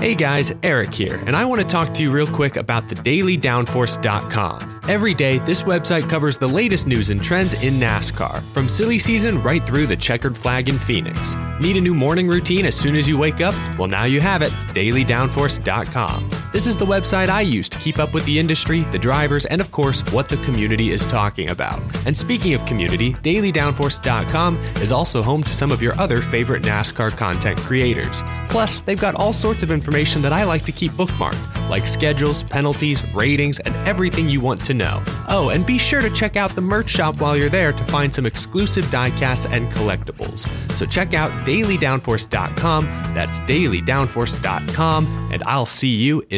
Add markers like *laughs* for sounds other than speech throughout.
Hey guys, Eric here, and I want to talk to you real quick about thedailydownforce.com. Every day, this website covers the latest news and trends in NASCAR, from silly season right through the checkered flag in Phoenix. Need a new morning routine as soon as you wake up? Well, now you have it dailydownforce.com. This is the website I use to keep up with the industry, the drivers, and of course, what the community is talking about. And speaking of community, dailydownforce.com is also home to some of your other favorite NASCAR content creators. Plus, they've got all sorts of information that I like to keep bookmarked, like schedules, penalties, ratings, and everything you want to know. Oh, and be sure to check out the merch shop while you're there to find some exclusive diecasts and collectibles. So check out dailydownforce.com, that's dailydownforce.com, and I'll see you in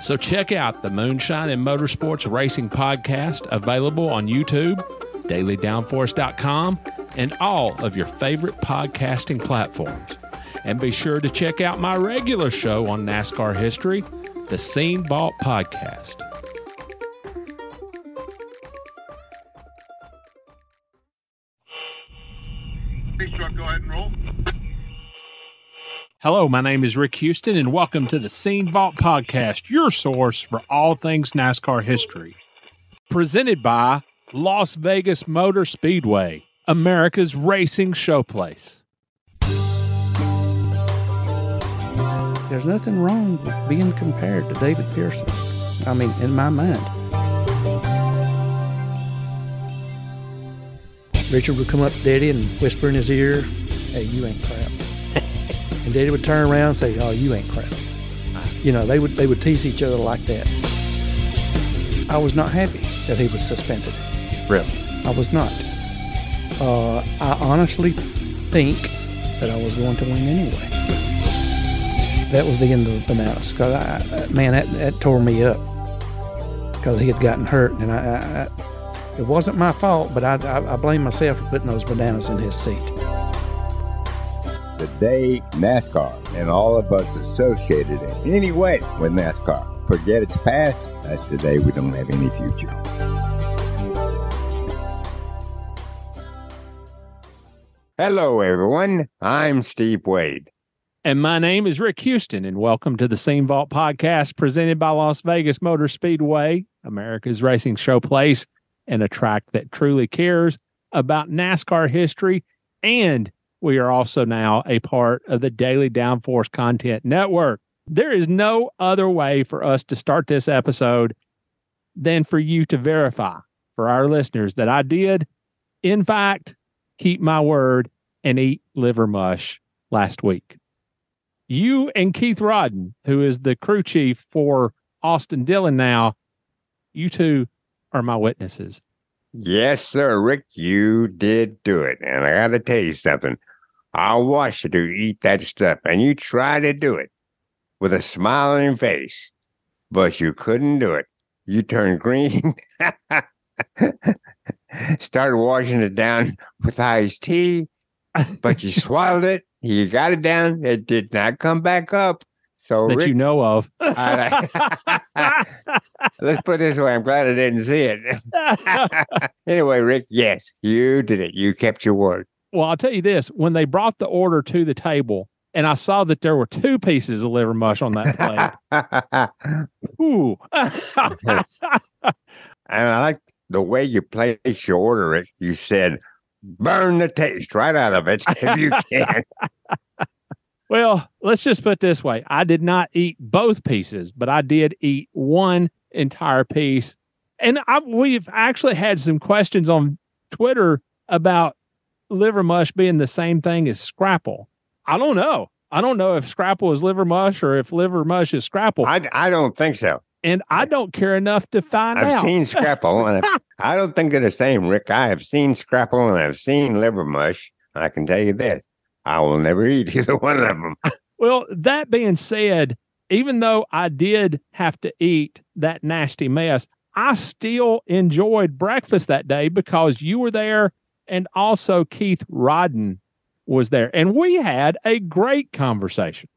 So check out the Moonshine and Motorsports Racing Podcast, available on YouTube, dailydownforce.com, and all of your favorite podcasting platforms. And be sure to check out my regular show on NASCAR history, the Scene Vault Podcast. Hello, my name is Rick Houston, and welcome to the Scene Vault Podcast, your source for all things NASCAR history. Presented by Las Vegas Motor Speedway, America's racing showplace. There's nothing wrong with being compared to David Pearson. I mean, in my mind. Richard would come up to Daddy and whisper in his ear, Hey, you ain't crap. And Daddy would turn around and say, Oh, you ain't crap. You know, they would they would tease each other like that. I was not happy that he was suspended. Really? I was not. Uh, I honestly think that I was going to win anyway. That was the end of the bananas. Cause I, I- man, that, that tore me up because he had gotten hurt, and I, I, I it wasn't my fault, but I, I, I blame myself for putting those bananas in his seat. The day NASCAR and all of us associated in any way with NASCAR forget its past, that's the day we don't have any future. Hello, everyone. I'm Steve Wade. And my name is Rick Houston, and welcome to the Scene Vault podcast presented by Las Vegas Motor Speedway, America's racing show place, and a track that truly cares about NASCAR history. And we are also now a part of the Daily Downforce Content Network. There is no other way for us to start this episode than for you to verify for our listeners that I did, in fact, keep my word and eat liver mush last week. You and Keith Rodden, who is the crew chief for Austin Dillon now, you two are my witnesses. Yes, sir, Rick, you did do it. And I got to tell you something. I'll watch you to eat that stuff, and you try to do it with a your face, but you couldn't do it. You turned green, *laughs* started washing it down with iced tea, but you swallowed it. You got it down. It did not come back up. So that Rick, you know of. *laughs* *laughs* I- *laughs* let's put it this way. I'm glad I didn't see it. anyway, Rick, yes, you did it. You kept your word. Well, I'll tell you this when they brought the order to the table and I saw that there were two pieces of liver mush on that plate. Ooh. And I like the way you place your order, Rick. You said, burn the taste right out of it if you can. Well, let's just put it this way I did not eat both pieces, but I did eat one entire piece. And I, we've actually had some questions on Twitter about liver mush being the same thing as scrapple. I don't know. I don't know if scrapple is liver mush or if liver mush is scrapple. I, I don't think so. and I don't care enough to find out. I've seen *laughs* Scrapple, and I- I don't think they're the same, Rick. I have seen Scrapple and I've seen liver mush. I can tell you this: I will never eat either *laughs* one of them. Well, that being said, even though I did have to eat that nasty mess, I still enjoyed breakfast that day because you were there and also Keith Rodden was there. And we had a great conversation.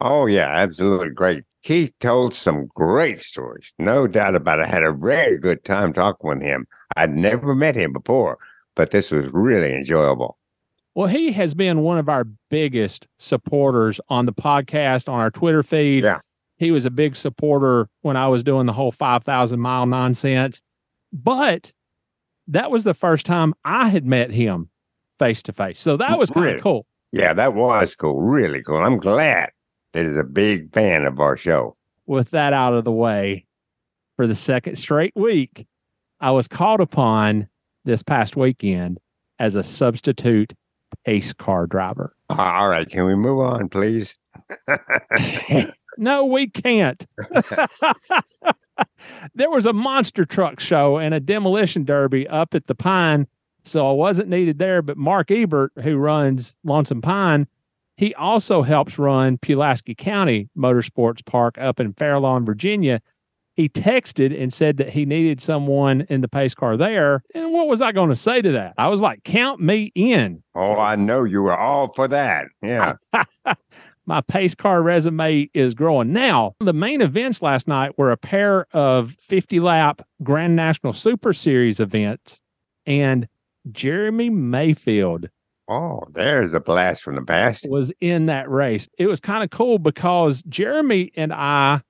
Oh yeah, absolutely great. Keith told some great stories, no doubt about it. I had a very good time talking with him. I'd never met him before, but this was really enjoyable. Well, he has been one of our biggest supporters on the podcast, on our Twitter feed. Yeah. He was a big supporter when I was doing the whole 5,000 mile nonsense. But that was the first time I had met him face to face. So that was kind Really? of cool. Yeah, that was cool, really cool. I'm glad that he's a big fan of our show. With that out of the way, for the second straight week, I was called upon this past weekend as a substitute pace car driver. All right, can we move on, please? *laughs* No, we can't. *laughs* there was a monster truck show and a demolition derby up at the Pine, so I wasn't needed there. But Mark Ebert, who runs Lonesome Pine, he also helps run Pulaski County Motorsports Park up in Fairlawn, Virginia. He texted and said that he needed someone in the pace car there. And what was I going to say to that? I was like, count me in. oh, I know you were all for that. Yeah. *laughs* my pace car resume is growing. Now, the main events last night were a pair of 50 lap Grand National Super Series events, and Jeremy Mayfield Oh, there's a blast from the past. was in that race. It was kind of cool because Jeremy and I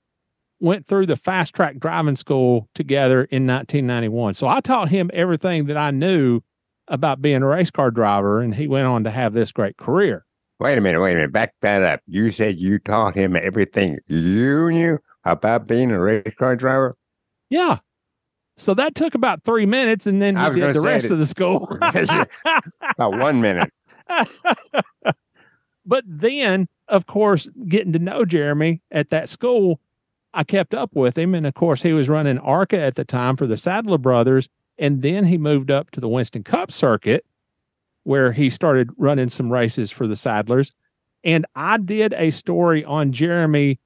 went through the fast track driving school together in 1991. So I taught him everything that I knew about being a race car driver, and he went on to have this great career. Wait a minute, wait a minute. Back that up. You said you taught him everything you knew about being a race car driver? Yeah. So that took about three minutes, and then was did the rest that- of the school. *laughs* About one minute. *laughs* but then, of course, getting to know Jeremy at that school, I kept up with him. And of course, he was running ARCA at the time for the Sadler brothers. And then he moved up to the Winston Cup circuit where he started running some races for the Sadlers. And I did a story on Jeremy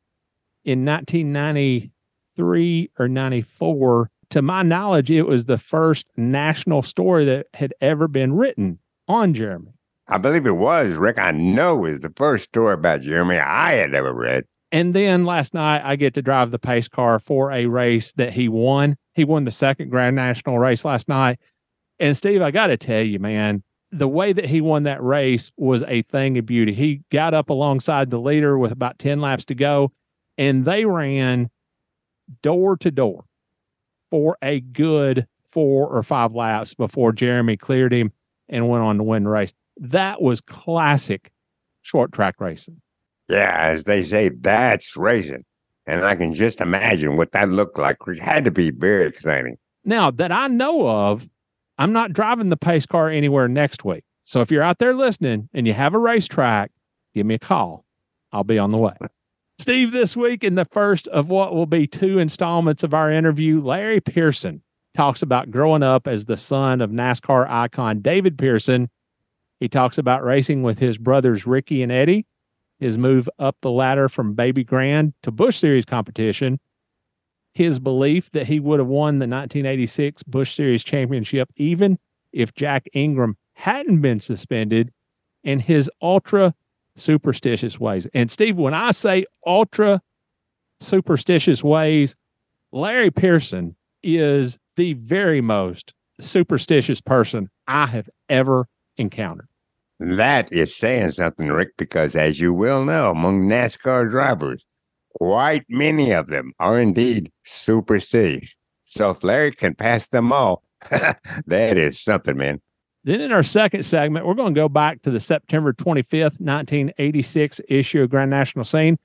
in 1993 or 94. To my knowledge, it was the first national story that had ever been written on Jeremy. I believe it was, Rick. I know it was the first story about Jeremy I had ever read. And then last night, I get to drive the pace car for a race that he won. He won the second Grand National race last night. And Steve, I got to tell you, man, the way that he won that race was a thing of beauty. He got up alongside the leader with about 10 laps to go, and they ran door to door for a good four or five laps before Jeremy cleared him and went on to win the race. That was classic short track racing. Yeah, as they say, that's racing. And I can just imagine what that looked like. It had to be very exciting. Now, that I know of, I'm not driving the pace car anywhere next week. So if you're out there listening and you have a racetrack, give me a call. I'll be on the way. Steve, this week in the first of what will be two installments of our interview, Larry Pearson talks about growing up as the son of NASCAR icon David Pearson. He talks about racing with his brothers Ricky and Eddie, his move up the ladder from Baby Grand to Busch Series competition, his belief that he would have won the 1986 Busch Series championship even if Jack Ingram hadn't been suspended, and his ultra superstitious ways. And Steve, when I say ultra superstitious ways, Larry Pearson is the very most superstitious person I have ever encountered. That is saying something, Rick, because as you well know, among NASCAR drivers, quite many of them are indeed superstitious. So if Larry can pass them all, *laughs* that is something, man. Then in our second segment, we're going to go back to the September 25th, 1986 issue of Grand National Scene.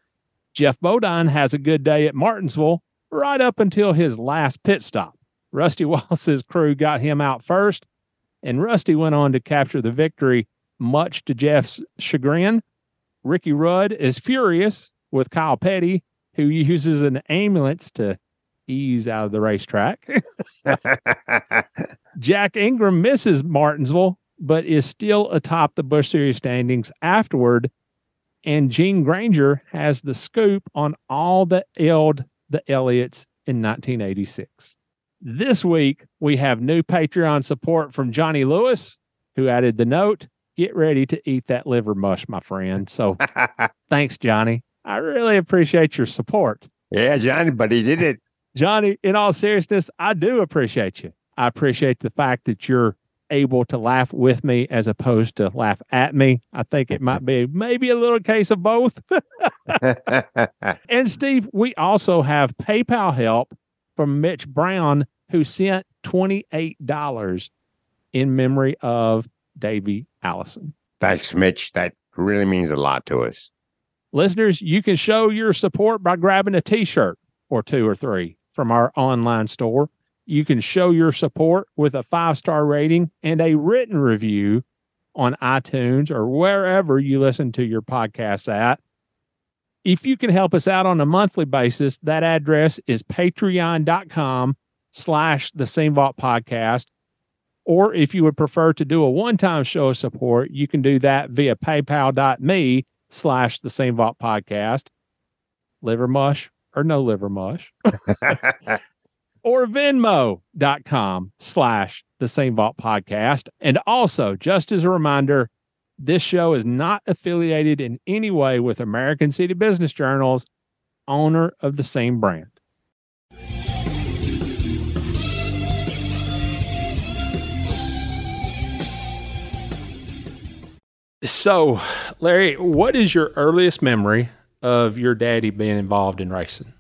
Geoff Bodine has a good day at Martinsville right up until his last pit stop. Rusty *laughs* Wallace's crew got him out first, and Rusty went on to capture the victory, much to Geoff's chagrin. Ricky Rudd is furious with Kyle Petty, who uses an ambulance to ease out of the racetrack. *laughs* Jack Ingram misses Martinsville, but is still atop the Busch Series standings afterward. And Gene Granger has the scoop on all that ailed the Elliotts in 1986. This week, we have new Patreon support from Johnny Lewis, who added the note Get ready to eat that liver mush, my friend. So *laughs* thanks, Johnny. I really appreciate your support. Yeah, Johnny, but he did it. Johnny, in all seriousness, I do appreciate you. I appreciate the fact that you're able to laugh with me as opposed to laugh at me. I think it might be maybe a little case of both. *laughs* *laughs* and Steve, we also have PayPal help from Mitch Brown, who sent $28 in memory of Davey Allison. Thanks, Mitch. That really means a lot to us. Listeners, you can show your support by grabbing a t shirt or two or three from our online store. You can show your support with a five star rating and a written review on iTunes or wherever you listen to your podcasts at. If you can help us out on a monthly basis, that address is patreon.com slash the scene vault podcast. Or if you would prefer to do a one-time show of support, you can do that via paypal.me slash the scene vault podcast. Liver mush or no liver mush. *laughs* or venmo.com slash the scene vault podcast. And also, just as a reminder, this show is not affiliated in any way with American City Business Journals, owner of the Scene brand. So, Larry, what is your earliest memory of your daddy being involved in racing?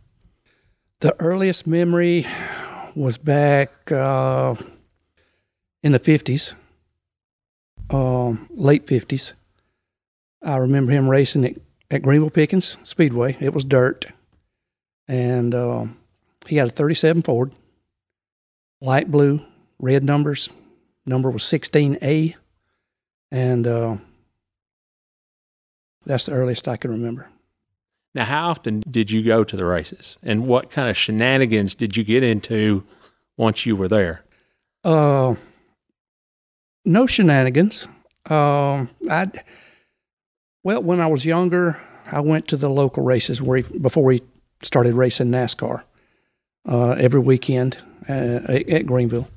The earliest memory was back uh, in the 50s, um, late 50s. I remember him racing at, at Greenville Pickens Speedway. It was dirt. And uh, he had a 37 Ford, light blue, red numbers. Number was 16A. And uh, that's the earliest I can remember. Now, how often did you go to the races, and what kind of shenanigans did you get into once you were there? Uh, no shenanigans. Um, I well, when I was younger, I went to the local races where he, before he started racing NASCAR uh, every weekend uh, at Greenville.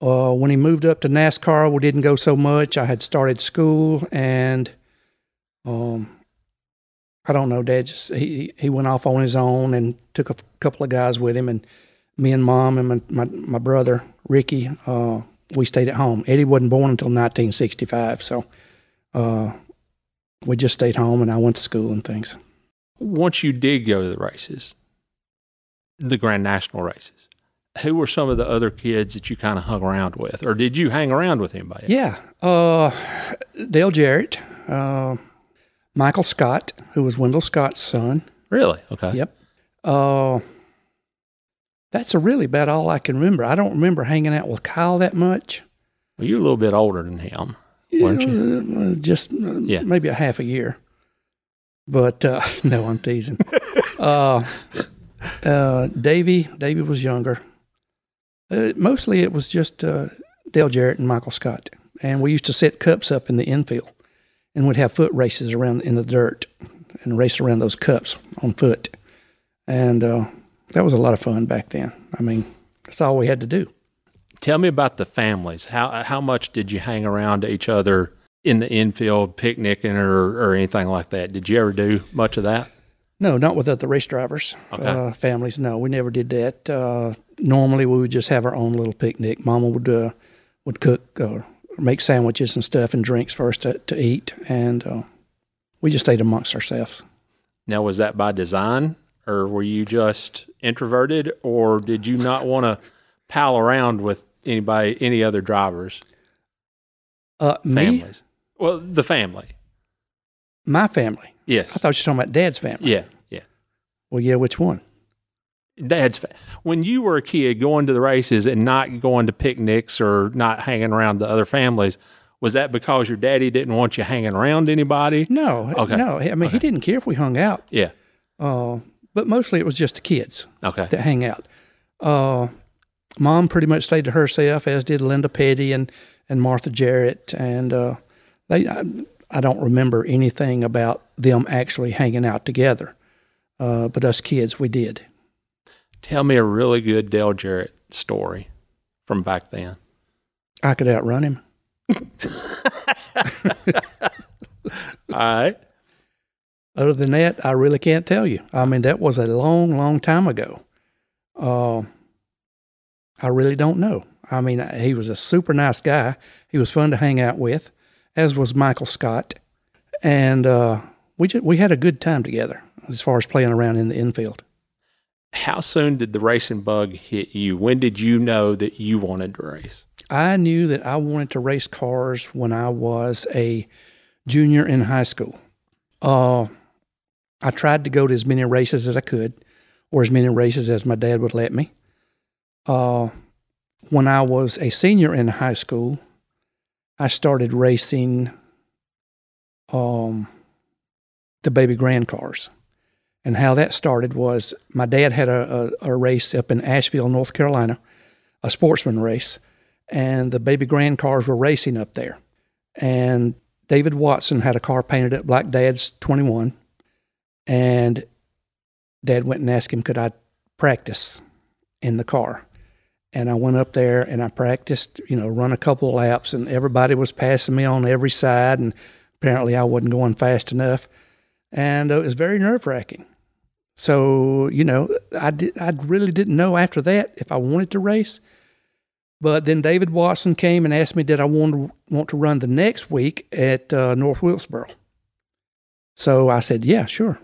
Uh, when he moved up to NASCAR, we didn't go so much. I had started school, and um, I don't know. Dad just he he went off on his own and took a couple of guys with him, and me and mom and my my, my brother Ricky uh, we stayed at home. Eddie wasn't born until 1965, so uh, we just stayed home, and I went to school and things. Once you did go to the races, the Grand National races, who were some of the other kids that you kind of hung around with, or did you hang around with anybody? Yeah, uh, Dale Jarrett, uh, Michael Scott, who was Wendell Scott's son. Really? Okay. Yep. Uh, that's a really about all I can remember. I don't remember hanging out with Kyle that much. Well, you're a little bit older than him, weren't you? Uh, just uh, Yeah. maybe a half a year. But uh, *laughs* no, I'm teasing. *laughs* uh, uh, Davy, Davy was younger. Uh, mostly it was just uh, Dale Jarrett and Michael Scott. And we used to set cups up in the infield and we'd have foot races around in the dirt and race around those cups on foot. And uh, that was a lot of fun back then. I mean, that's all we had to do. Tell me about the families. How how much did you hang around each other in the infield, picnicking or, or anything like that? Did you ever do much of that? No, not with the race drivers, Okay. uh, families. No, we never did that. Uh, normally, we would just have our own little picnic. Mama would uh, would cook or make sandwiches and stuff and drinks for us to, to eat, and uh, we just ate amongst ourselves. Now, was that by design, or were you just introverted, or did you not want to pal around with anybody, any other drivers, Uh, me, families? Well, the family. my family. Yes. I thought you were talking about Dad's family. Yeah. Yeah. Well, yeah, which one? Dad's fa- when you were a kid going to the races and not going to picnics or not hanging around the other families, was that because your daddy didn't want you hanging around anybody? No, Okay. no. I mean, he didn't care if we hung out, Yeah. uh, but mostly it was just the kids. Okay. that hang out. Uh, Mom pretty much stayed to herself, as did Linda Petty and, and Martha Jarrett, and uh, they. I, I don't remember anything about them actually hanging out together, uh, but us kids, we did. Tell me a really good Dale Jarrett story from back then. I could outrun him. *laughs* All right. Other than that, I really can't tell you. I mean, that was a long, long time ago. Uh, I really don't know. I mean, he was a super nice guy. He was fun to hang out with, as was Michael Scott, and uh, we just, we had a good time together as far as playing around in the infield. How soon did the racing bug hit you? When did you know that you wanted to race? I knew that I wanted to race cars when I was a junior in high school. Uh, I tried to go to as many races as I could, or as many races as my dad would let me. Uh, when I was a senior in high school, I started racing um, the baby grand cars. And how that started was my dad had a, a, a race up in Asheville, North Carolina, a sportsman race and the baby grand cars were racing up there. And David Watson had a car painted up like Dad's 21. And Dad went and asked him, could I practice in the car? And I went up there and I practiced, you know, run a couple of laps, and everybody was passing me on every side. And apparently I wasn't going fast enough. And uh, it was very nerve wracking. So, you know, I, did, I really didn't know after that if I wanted to race. But then David Watson came and asked me, did I want to, want to run the next week at uh, North Wilkesboro? So I said, yeah, sure.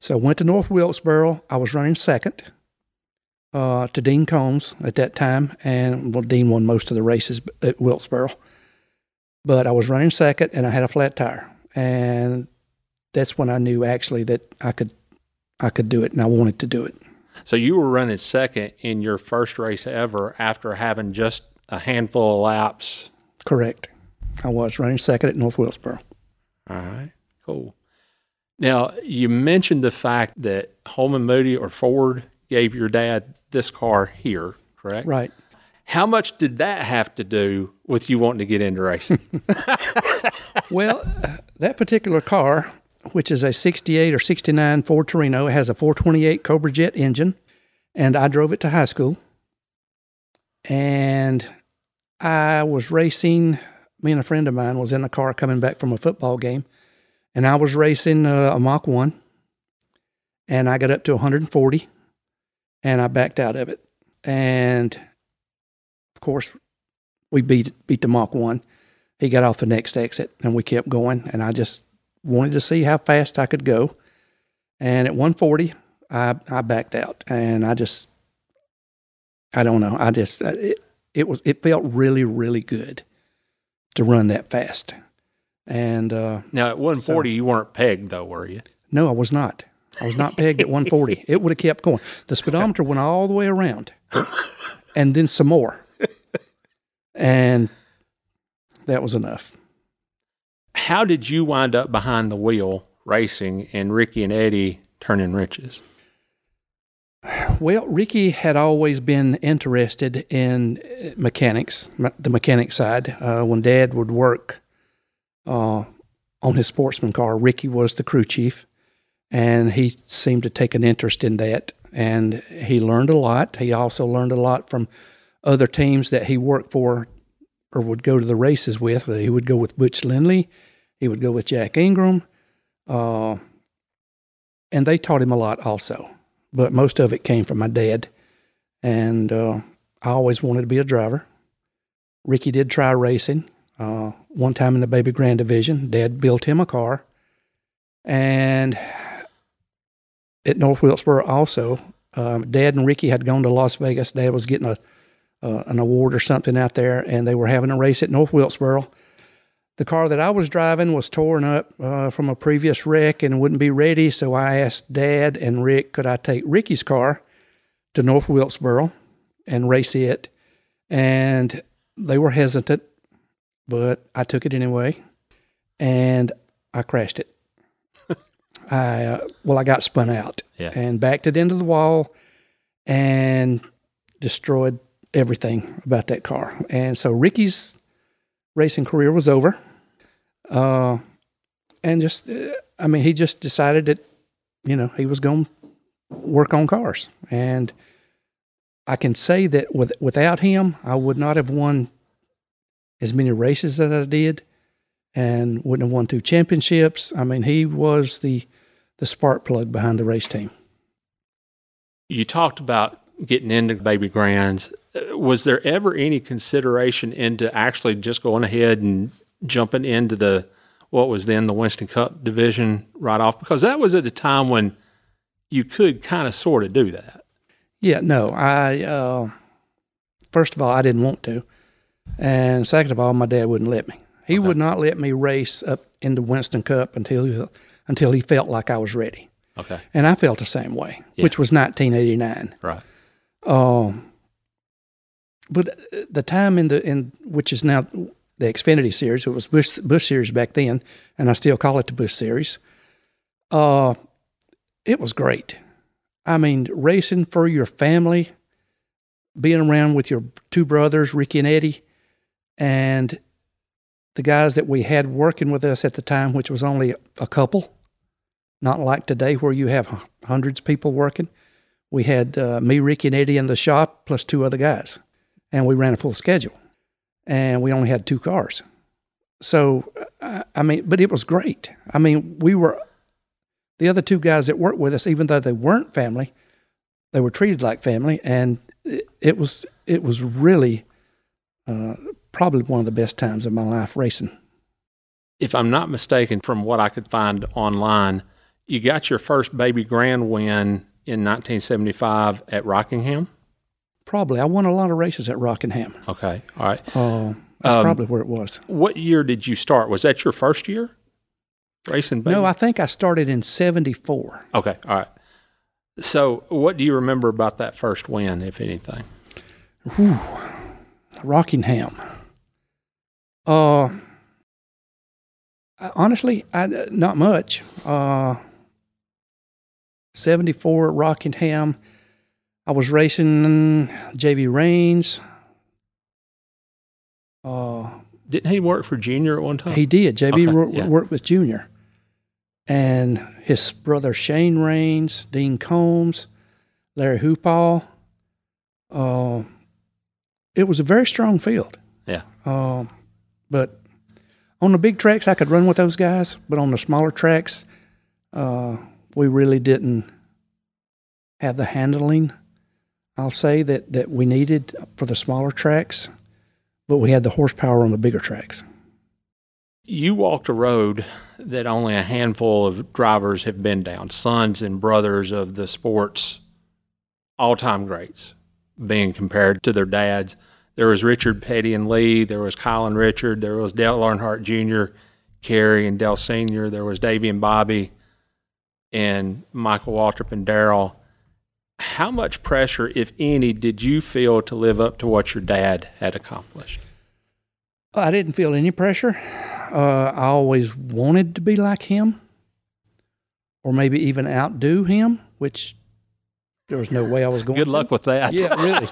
So I went to North Wilkesboro. I was running second uh, to Dean Combs at that time. And well, Dean won most of the races at Wilkesboro. But I was running second and I had a flat tire. And that's when I knew actually that I could I could do it and I wanted to do it. So you were running second in your first race ever after having just a handful of laps. Correct. I was running second at North Wilkesboro. All right, cool. Now you mentioned the fact that Holman Moody or Ford gave your dad this car here, correct? Right. How much did that have to do with you wanting to get into racing? *laughs* Well, that particular car, which is a 68 or 69 Ford Torino, it has a 428 Cobra Jet engine, and I drove it to high school. And I was racing, me and a friend of mine was in the car coming back from a football game, and I was racing uh, a Mach 1, and I got up to 140, and I backed out of it. And of course, we beat beat the Mach one. He got off the next exit, and we kept going. And I just wanted to see how fast I could go. And at 140, I I backed out, and I just I don't know. I just it, it was it felt really really good to run that fast. And uh, Now at 140, you weren't pegged though, were you? no, I was not. I was not pegged at 140. *laughs* It would have kept going. The speedometer went all the way around, and then some more, and that was enough. How did you wind up behind the wheel racing and Ricky and Eddie turning riches? Well, Ricky had always been interested in uh, mechanics, the mechanic side. Uh, when Dad would work uh, on his sportsman car, Ricky was the crew chief, and he seemed to take an interest in that. And he learned a lot. He also learned a lot from other teams that he worked for or would go to the races with. He would go with Butch Lindley, he would go with Jack Ingram, uh, and they taught him a lot also but most of it came from my dad. And uh, I always wanted to be a driver. Ricky did try racing uh, one time in the Baby Grand Division. Dad built him a car. And at North Wilkesboro, also, um, Dad and Ricky had gone to Las Vegas. Dad was getting a uh, an award or something out there, and they were having a race at North Wilkesboro. The car that I was driving was torn up uh, from a previous wreck and wouldn't be ready. So I asked Dad and Rick, could I take Ricky's car to North Wilkesboro and race it? And they were hesitant, but I took it anyway, and I crashed it. *laughs* I uh, well, I got spun out Yeah. and backed it into the wall, and destroyed everything about that car. And so Ricky's racing career was over. Uh, and just, uh, I mean, he just decided that, you know, he was going to work on cars. And I can say that with, without him, I would not have won as many races as I did and wouldn't have won two championships. I mean, he was the, the spark plug behind the race team. You talked about getting into baby grands. Was there ever any consideration into actually just going ahead and jumping into the what was then the Winston Cup division right off? Because that was at a time when you could kind of sort of do that. Yeah, no, I uh, first of all I didn't want to, and second of all, my dad wouldn't let me. He would not let me race up into Winston Cup until until he felt like I was ready, Okay. and I felt the same way, which was 1989. Right. Um, but uh, the time in the in which is now the Xfinity Series, it was Busch Busch Series back then, and I still call it the Busch Series. Uh, it was great. I mean, racing for your family, being around with your two brothers, Ricky and Eddie, and the guys that we had working with us at the time, which was only a couple, not like today where you have hundreds of people working. We had uh, me, Ricky, and Eddie in the shop, plus two other guys, and we ran a full schedule, and we only had two cars. So, I mean, but it was great. I mean, we were the other two guys that worked with us, even though they weren't family, they were treated like family, and it, it was it was really uh, probably one of the best times of my life racing. If I'm not mistaken, from what I could find online, you got your first baby grand win in 1975 at Rockingham. Probably, I won a lot of races at Rockingham. Okay. All right. Uh, that's Um, probably where it was. What year did you start? Was that your first year racing? Baby? No, I think I started in '74. Okay, all right. So, what do you remember about that first win, if anything? Whew. Rockingham. Uh, honestly, I, not much. Uh, 74 Rockingham. I was racing JV Rains. Uh, Didn't he work for Junior at one time? he did. JV Okay, wor- yeah. worked with Junior. And his brother Shane Rains, Dean Combs, Larry Hoopall. Uh, it was a very strong field. yeah. Um, but on the big tracks, I could run with those guys. But on the smaller tracks, uh, we really didn't have the handling. I'll say that that we needed for the smaller tracks. but we had the horsepower on the bigger tracks. You walked a road that only a handful of drivers have been down, sons and brothers of the sport's all time greats, being compared to their dads. There was Richard Petty and Lee, there was and Richard, there was Dale Earnhardt Jr., Kerry and Dale Sr., there was Davey and Bobby, and Michael Waltrip and Darrell. How much pressure, if any, did you feel to live up to what your dad had accomplished? I didn't feel any pressure. Uh, I always wanted to be like him, or maybe even outdo him, which there was no way I was going. Good to. luck with that. Yeah, really.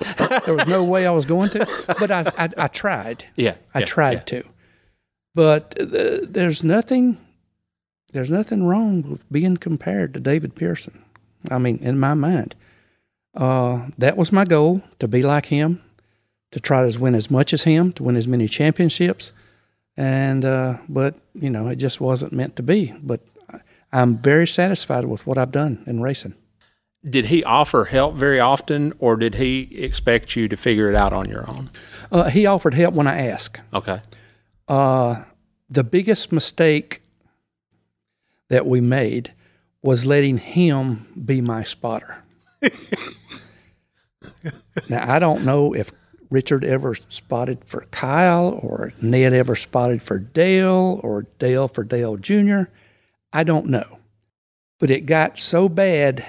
there was no way I was going to, but I, I, I tried. Yeah, I yeah, tried yeah. to. But uh, there's nothing, there's nothing wrong with being compared to David Pearson. I mean, in my mind, uh, that was my goal to be like him, to try to win as much as him, to win as many championships, and uh, but you know, it just wasn't meant to be. But I'm very satisfied with what I've done in racing. Did he offer help very often, or did he expect you to figure it out on your own? Uh, he offered help when I asked. Okay. Uh, the biggest mistake that we made was letting him be my spotter. Now, I don't know if Richard ever spotted for Kyle or Ned ever spotted for Dale or Dale for Dale Jr. I don't know. But it got so bad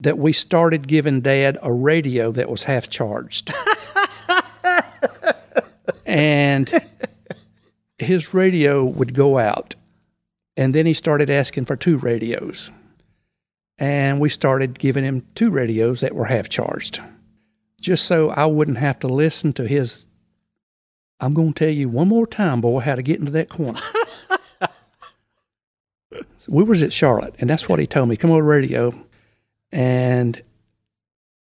that we started giving Dad a radio that was half charged. and his radio would go out. And then he started asking for two radios. And we started giving him two radios that were half charged, just so I wouldn't have to listen to his. I'm going to tell you one more time, boy, how to get into that corner. *laughs* we was at Charlotte, and that's what he told me. Come over the radio, and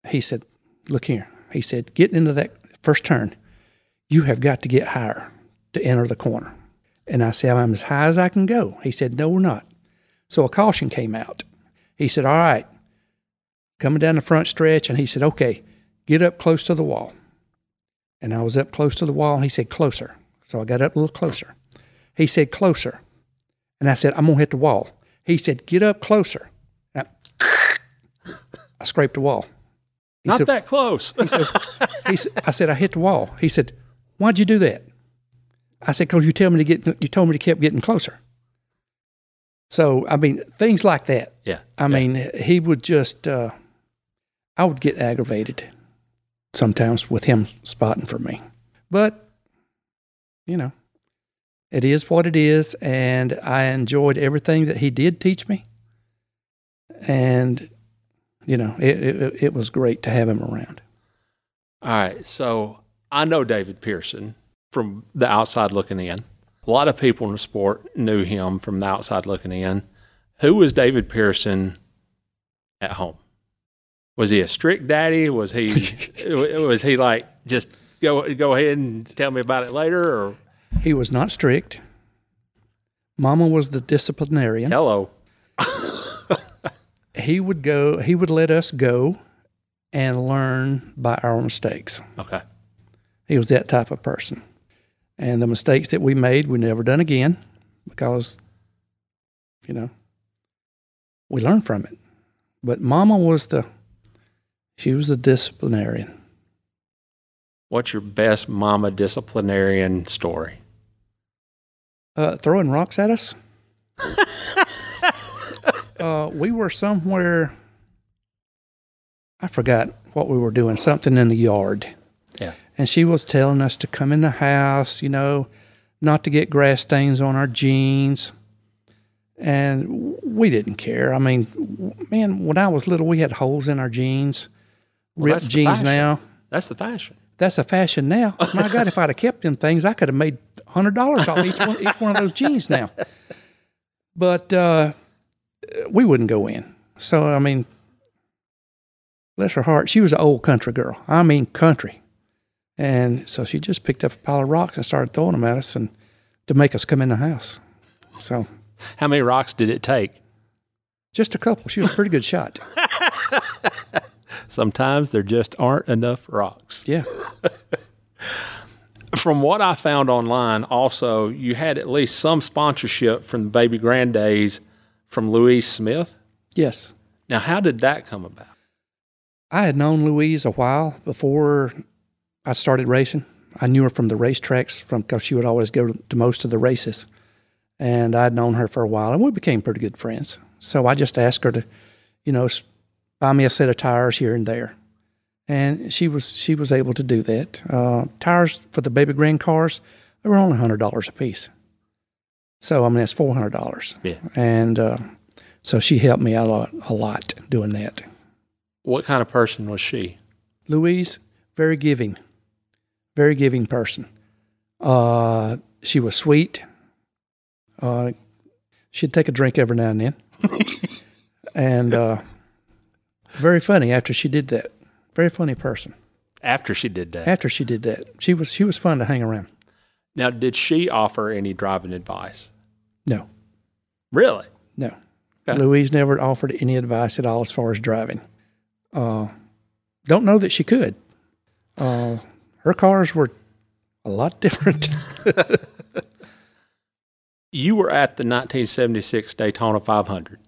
he said, "Look here." He said, "Get into that first turn. You have got to get higher to enter the corner." And I said, "I'm as high as I can go." He said, "No, we're not." So a caution came out. He said, "All right." Coming down the front stretch, and he said, "Okay, get up close to the wall." And I was up close to the wall, and he said, "Closer." So I got up a little closer. He said, "Closer." And I said, I'm going to hit the wall. He said, Get up closer. And I, *coughs* I scraped the wall. He Not said, that close. he said, I said, I hit the wall. He said, Why'd you do that? I said, Because you, tell me to get, you told me to keep getting closer. So, I mean, things like that. yeah. I mean, he would just, uh, I would get aggravated sometimes with him spotting for me. But, you know, it is what it is. And I enjoyed everything that he did teach me. And, you know, it, it, it was great to have him around. All right. So I know David Pearson from the outside looking in. A lot of people in the sport knew him from the outside looking in. Who was David Pearson at home? Was he a strict daddy? Was he *laughs* was he like just go go ahead and tell me about it later or He was not strict. Mama was the disciplinarian. hello? *laughs* He would go, he would let us go and learn by our mistakes. Okay. He was that type of person. And the mistakes that we made, we never done again because, you know, we learned from it. But Mama was the, she was the disciplinarian. What's your best mama disciplinarian story? Uh, throwing rocks at us. *laughs* uh, we were somewhere, I forgot what we were doing, something in the yard. Yeah. And she was telling us to come in the house, you know, not to get grass stains on our jeans. And we didn't care. I mean, man, when I was little, we had holes in our jeans, Well, ripped jeans now. That's the fashion. That's a fashion now. *laughs* My God, if I'd have kept them things, I could have made hundred dollars off each one, each one of those jeans now. *laughs* But uh, we wouldn't go in. So I mean, bless her heart, she was an old country girl. I mean, country. And so she just picked up a pile of rocks and started throwing them at us, and to make us come in the house. So How many rocks did it take? just a couple. She was a pretty good shot. *laughs* Sometimes there just aren't enough rocks. Yeah. *laughs* From what I found online, also, you had at least some sponsorship from the Baby Grand Days from Louise Smith. Yes. Now, how did that come about? I had known Louise a while before I started racing. I knew her from the racetracks from because she would always go to most of the races, and I'd known her for a while, and we became pretty good friends. So I just asked her to, you know, buy me a set of tires here and there, and she was she was able to do that. Uh, tires for the baby grand cars they were only hundred dollars a piece, so I mean that's four hundred dollars. Yeah. and uh, so she helped me out a lot, a lot doing that. What kind of person was she? Louise, very giving, very giving person. Uh, she was sweet. Uh, she'd take a drink every now and then, *laughs* and uh, very funny after she did that. Very funny person. After she did that. After she did that, she was she was fun to hang around. Now, did she offer any driving advice? No, Really? no. Okay. Louise never offered any advice at all as far as driving. Uh, don't know that she could. Uh, her cars were a lot different. *laughs* You were at the 1976 Daytona 500,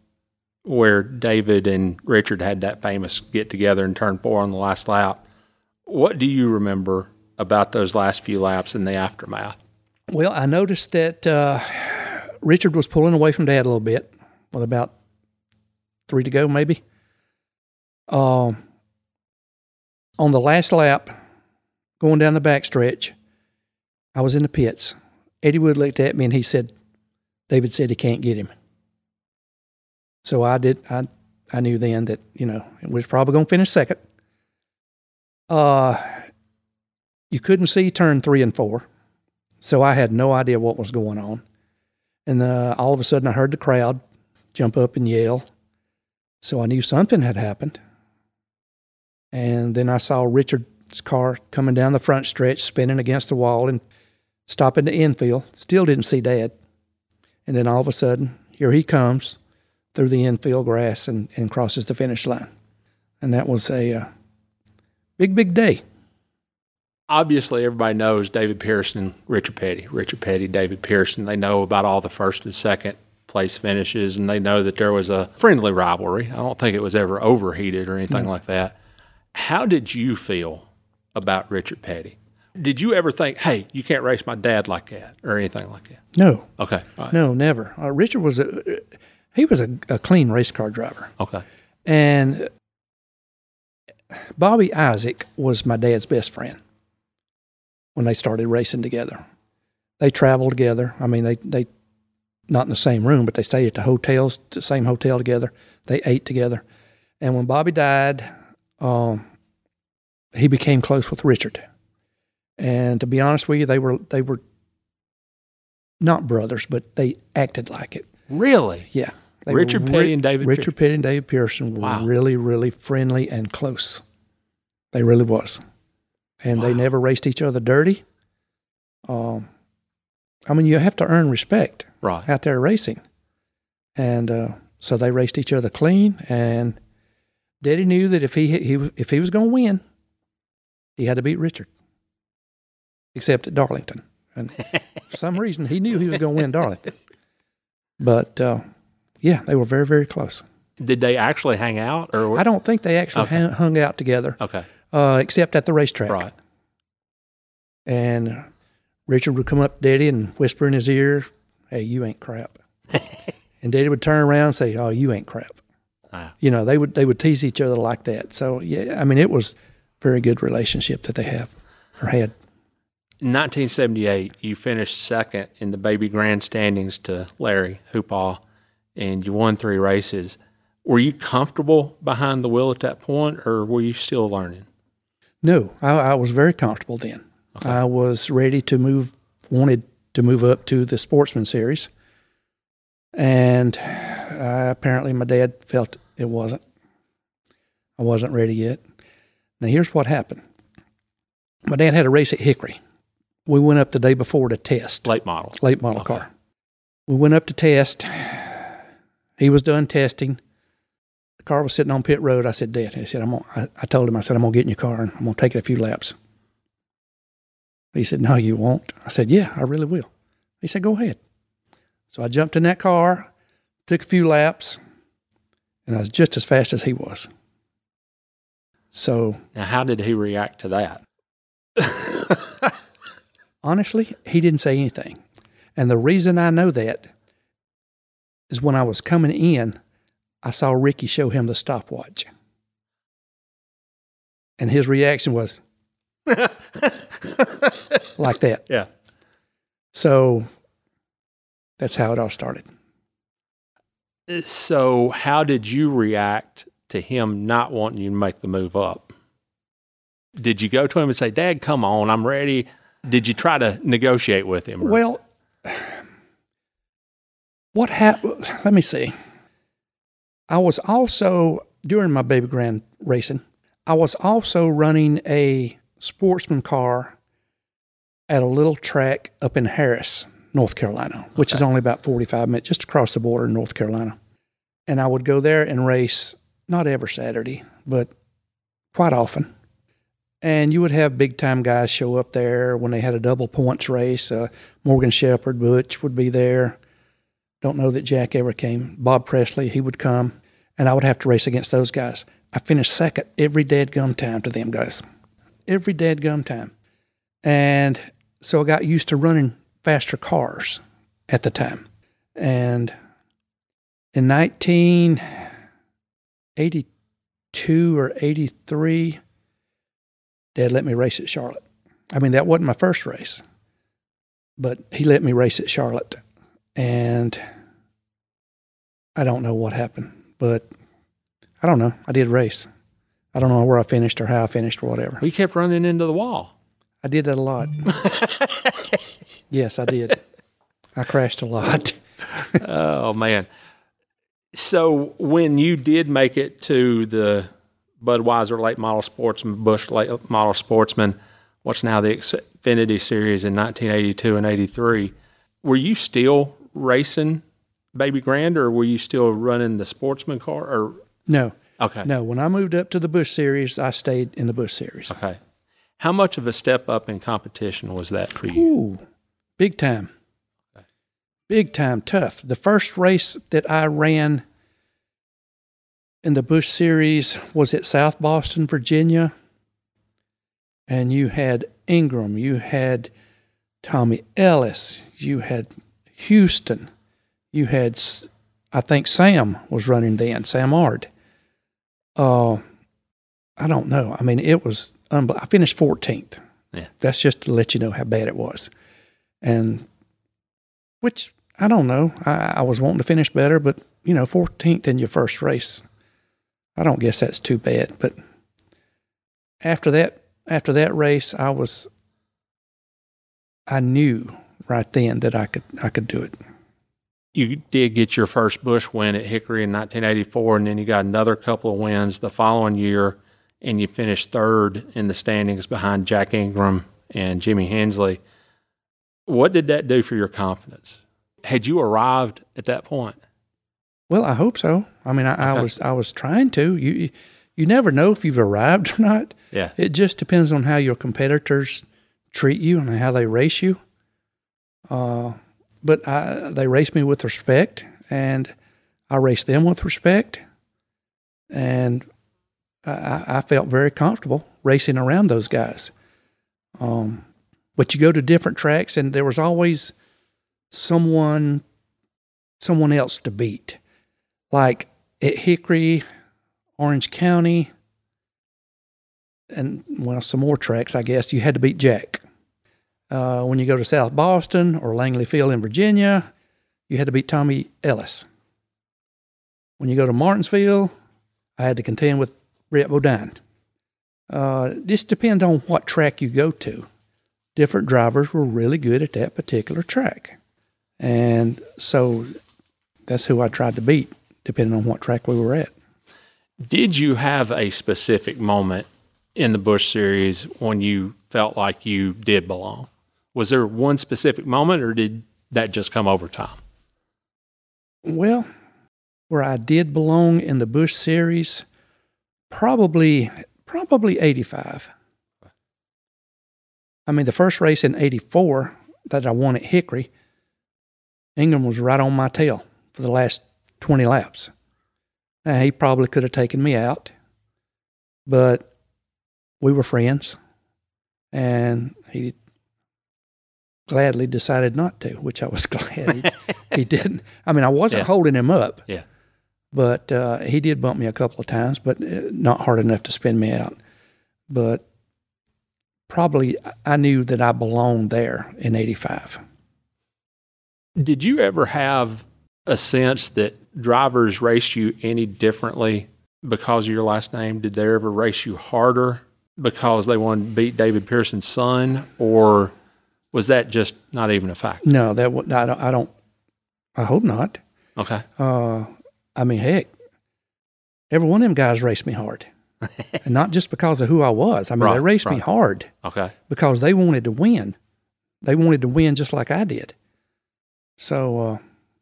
where David and Richard had that famous get together and turn four on the last lap. What do you remember about those last few laps and the aftermath? Well, I noticed that uh, Richard was pulling away from Dad a little bit, with about three to go, maybe. Um, on the last lap, going down the backstretch, I was in the pits. Eddie Wood looked at me and he said, "David said he can't get him." So I did. I I knew then that you know it was probably going to finish second. Uh, you couldn't see turn three and four. So I had no idea what was going on. And uh, all of a sudden, I heard the crowd jump up and yell. So I knew something had happened. And then I saw Richard's car coming down the front stretch, spinning against the wall and stopping the infield. Still didn't see Dad. And then all of a sudden, here he comes through the infield grass and, and crosses the finish line. And that was a uh, big, big day. Obviously, everybody knows David Pearson, Richard Petty. Richard Petty, David Pearson. They know about all the first and second place finishes, and they know that there was a friendly rivalry. I don't think it was ever overheated or anything like that. How did you feel about Richard Petty? Did you ever think, hey, you can't race my dad like that or anything like that? No, Okay. right. no, never. Uh, Richard was a he was a, a clean race car driver, Okay. and Bobby Isaac was my dad's best friend when they started racing together. They traveled together. I mean, they they not in the same room, but they stayed at the hotels, the same hotel together. They ate together, and when Bobby died, um, he became close with Richard. And to be honest with you, they were they were not brothers, but they acted like it. Really? Yeah. They Richard Petty and David Richard Petty and David Pearson were Wow. really, really friendly and close. They really was. And they never raced each other dirty. Um, I mean, you have to earn respect Right. out there racing. And uh, so they raced each other clean. And Daddy knew that if he, he if he was going to win, he had to beat Richard, except at Darlington. And for some reason, he knew he was going to win Darlington. But uh, yeah, they were very, very close. Did they actually hang out or I don't think they actually Okay. hung, out together, Okay. uh, except at the racetrack. Right. And Richard would come up to Daddy and whisper in his ear, "Hey, you ain't crap." *laughs* and Daddy would turn around and say, "Oh, you ain't crap." Wow. You know, they would they would tease each other like that. So yeah, I mean, it was very good relationship that they have or had. In 1978, you finished second in the baby grand standings to Larry Hoopaw, and you won three races. Were you comfortable behind the wheel at that point, or were you still learning? No, I, I was very comfortable then. I was ready to move, wanted to move up to the Sportsman Series, and uh, apparently my dad felt it wasn't. I wasn't ready yet. Now here's what happened. My dad had a race at Hickory. We went up the day before to test Late model. late model Okay. car. We went up to test. He was done testing. The car was sitting on pit road. I said, Dad, I said, I'm gonna, I, I told him, I said, I'm gonna get in your car and I'm gonna take it a few laps. He said, No, you won't. I said, Yeah, I really will. He said, Go ahead. So I jumped in that car, took a few laps, and I was just as fast as he was. So Now, how did he react to that? *laughs* honestly, he didn't say anything. And the reason I know that is when I was coming in, I saw Ricky show him the stopwatch. And his reaction was *laughs* like that. Yeah. So that's how it all started. So, how did you react to him not wanting you to make the move up? Did you go to him and say, Dad, come on, I'm ready? Did you try to negotiate with him? or- Well, what happened? Let me see. I was also, during my baby grand racing, I was also running a sportsman car at a little track up in Harris, North Carolina, which is only about 45 minutes just across the border in North Carolina. And I would go there and race, not every Saturday, but quite often. And you would have big time guys show up there when they had a double points race. Uh, Morgan Shepherd, Butch would be there. Don't know that Jack ever came. Bob Pressley, he would come, and I would have to race against those guys. I finished second every dead gum time to them guys. Every dead gum time. And so I got used to running faster cars at the time. And in 1982 or 83, Dad let me race at Charlotte. I mean, that wasn't my first race, but he let me race at Charlotte. And I don't know what happened, but I don't know. I did race. I don't know where I finished or how I finished or whatever. we kept running into the wall. I did that a lot. *laughs* yes, I did. I crashed a lot. Oh, man. So, when you did make it to the Budweiser Late Model Sportsman, Busch Late Model Sportsman, what's now the Xfinity Series in 1982 and 83, were you still racing Baby Grand or were you still running the sportsman car? Or No, Okay. no. When I moved up to the Busch Series, I stayed in the Busch Series. Okay. How much of a step up in competition was that for you? Ooh, big time. Big time tough. The first race that I ran in the Busch Series was at South Boston, Virginia. And you had Ingram, you had Tommy Ellis, you had Houston, you had, I think Sam was running then, Sam Ard. Uh, I don't know. I mean, it was, unbel- I finished 14th. Yeah. That's just to let you know how bad it was. And which I don't know. I, I was wanting to finish better, but you know, 14th in your first race, I don't guess that's too bad. But after that, after that race, I was, I knew right then that I could, I could do it. You did get your first Busch win at Hickory in 1984, and then you got another couple of wins the following year, and you finished third in the standings behind Jack Ingram and Jimmy Hensley. What did that do for your confidence? Had you arrived at that point? Well, I hope so. I mean, I, I was, I was trying to. You, you never know if you've arrived *laughs* or not. Yeah. It just depends on how your competitors treat you and how they race you. Uh, but I, they race me with respect, and I race them with respect, and I- I, I felt very comfortable racing around those guys. Um, but you go to different tracks, and there was always someone, someone else to beat. Like at Hickory, Orange County, and well, some more tracks, I guess, you had to beat Jack. Uh, when you go to South Boston or Langley Field in Virginia, you had to beat Tommy Ellis. When you go to Martinsville, I had to contend with Brett Bodine. Uh, this depends on what track you go to. Different drivers were really good at that particular track. And so that's who I tried to beat, depending on what track we were at. Did you have a specific moment in the Busch series when you felt like you did belong? Was there one specific moment, or did that just come over time? Well, where I did belong in the Busch series, probably probably 85. I mean, the first race in '84 that I won at Hickory, Ingram was right on my tail for the last 20 laps. Now, he probably could have taken me out, but we were friends, and he gladly decided not to, which I was *laughs* glad he, he didn't. I mean, I wasn't Yeah. holding him up. Yeah. But uh, he did bump me a couple of times, but uh, not hard enough to spin me out. But probably I knew that I belonged there in '85. Did you ever have a sense that drivers raced you any differently because of your last name? Did they ever race you harder because they wanted to beat David Pearson's son, or was that just not even a fact? No, that wa- I don't. I, don't, I hope not. Okay. Uh, I mean, heck, every one of them guys raced me hard, and *laughs* not just because of who I was. I mean, they Right, raced me hard Okay. because they wanted to win. They wanted to win just like I did. So, uh,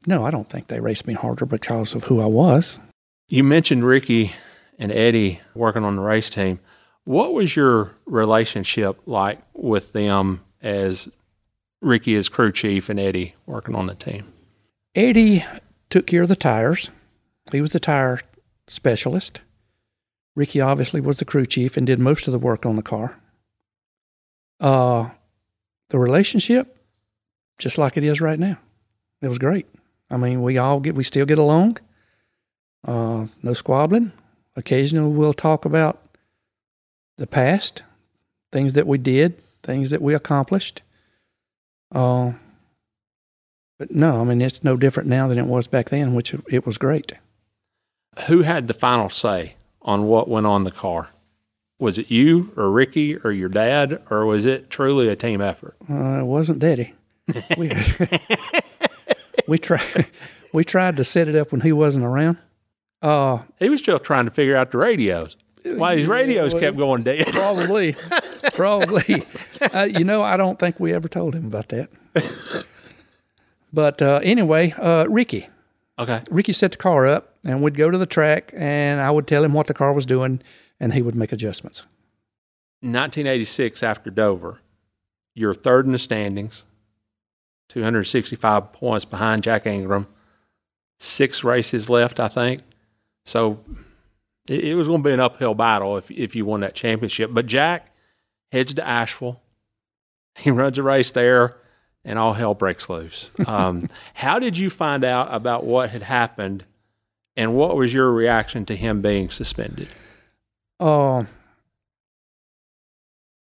no, I don't think they raced me harder because of who I was. You mentioned Ricky and Eddie working on the race team. What was your relationship like with them as Ricky as crew chief and Eddie working on the team? Eddie took care of the tires. He was the tire specialist. Ricky obviously was the crew chief and did most of the work on the car. Uh, the relationship, just like it is right now, it was great. I mean, we all get, we still get along. Uh, no squabbling. Occasionally, we'll talk about the past, things that we did, things that we accomplished. Uh, but no, I mean, it's no different now than it was back then, which it was great. Who had the final say on what went on the car? Was it you or Ricky or your dad, or was it truly a team effort? Uh, it wasn't Daddy. *laughs* We, we tried. *laughs* We tried to set it up when he wasn't around. Uh, He was still trying to figure out the radios. Why his radios kept going dead. *laughs* probably, probably. *laughs* Uh, you know, I don't think we ever told him about that. But uh, anyway, uh, Ricky, Okay. Ricky set the car up, and we'd go to the track, and I would tell him what the car was doing, and he would make adjustments. 1986 after Dover, you're third in the standings, 265 points behind Jack Ingram. Six races left, I think. So it, it was going to be an uphill battle if, if you won that championship. But Jack heads to Asheville. He runs a race there, and all hell breaks loose. *laughs* Um, how did you find out about what had happened, and what was your reaction to him being suspended? Uh,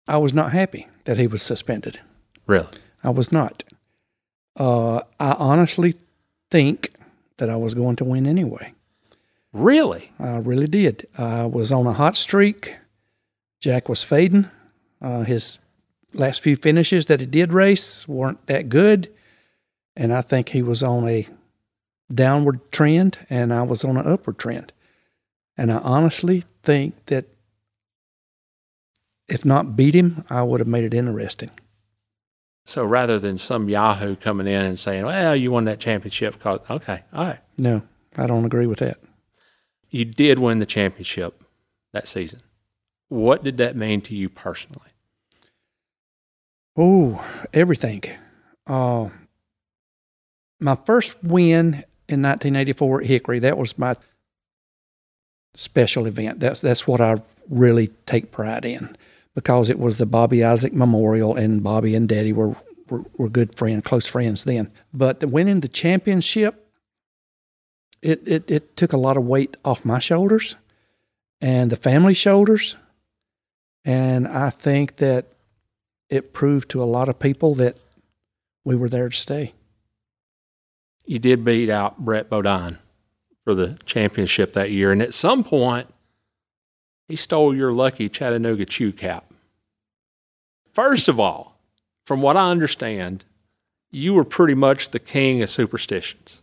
I was not happy that he was suspended. Really? I was not. Uh, I honestly think that I was going to win anyway. Really? I really did. I was on a hot streak. Jack was fading. Uh, his last few finishes that he did race weren't that good. And I think he was on a downward trend and I was on an upward trend. And I honestly think that if not beat him, I would have made it interesting. So rather than some Yahoo coming in and saying, "Well, you won that championship," because okay, all right, No, I don't agree with that. you did win the championship that season. What did that mean to you personally? Oh, everything. Uh, my first win in 1984 at Hickory, that was my special event. That's that's what I really take pride in because it was the Bobby Isaac Memorial, and Bobby and Daddy were were, were good friends, close friends then. But winning the championship, it, it it took a lot of weight off my shoulders and the family shoulders, and I think that it proved to a lot of people that we were there to stay. You did beat out Brett Bodine for the championship that year, and at some point, he stole your lucky Chattanooga Chew cap. First of all, from what I understand, you were pretty much the king of superstitions.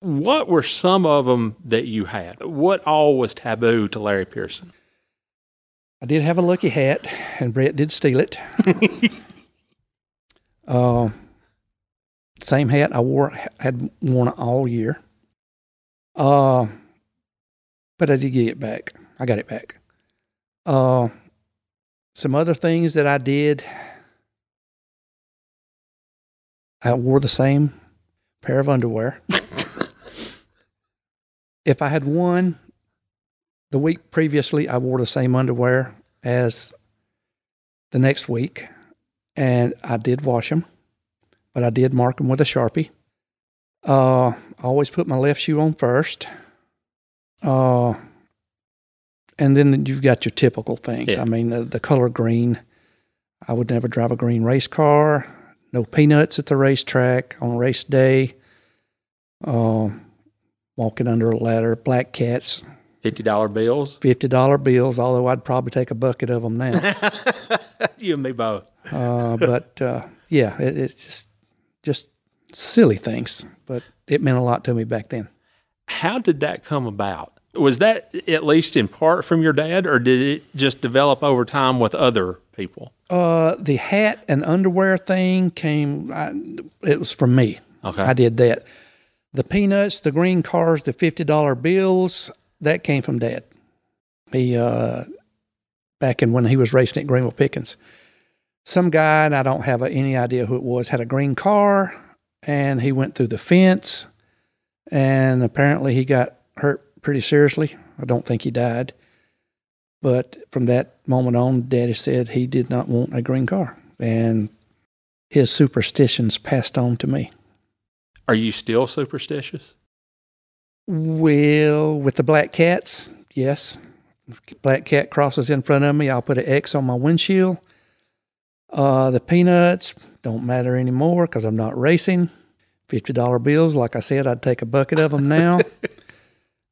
What were some of them that you had? What all was taboo to Larry Pearson? I did have a lucky hat, and Brett did steal it. *laughs* uh, same hat I wore had worn all year. Uh, but I did get it back. I got it back. Uh, some other things that I did. I wore the same pair of underwear. *laughs* if I had won the week previously, I wore the same underwear as the next week, and I did wash them, but I did mark them with a sharpie. Uh, I always put my left shoe on first. Uh, and then you've got your typical things. Yeah. I mean, the, the color green. I would never drive a green race car. No peanuts at the racetrack on race day. Uh, walking under a ladder. Black cats. Fifty dollar bills. Fifty dollar bills. Although I'd probably take a bucket of them now. *laughs* you and me both. uh, but uh, yeah, it, it's just just silly things. But it meant a lot to me back then. How did that come about? Was that at least in part from your dad, or did it just develop over time with other people? Uh, the hat and underwear thing came. I, it was from me. Okay. I did that. The peanuts, the green cars, the fifty dollar bills. That came from Dad. He uh, back in when he was racing at Greenville Pickens. Some guy, and I don't have any idea who it was, had a green car, and he went through the fence, and apparently he got hurt pretty seriously. I don't think he died. But from that moment on, Daddy said he did not want a green car. And his superstitions passed on to me. Are you still superstitious? Well, with the black cats, yes. Black cat crosses in front of me, I'll put an X on my windshield. Uh, the peanuts don't matter anymore because I'm not racing. $50 bills, like I said, I'd take a bucket of them now. *laughs*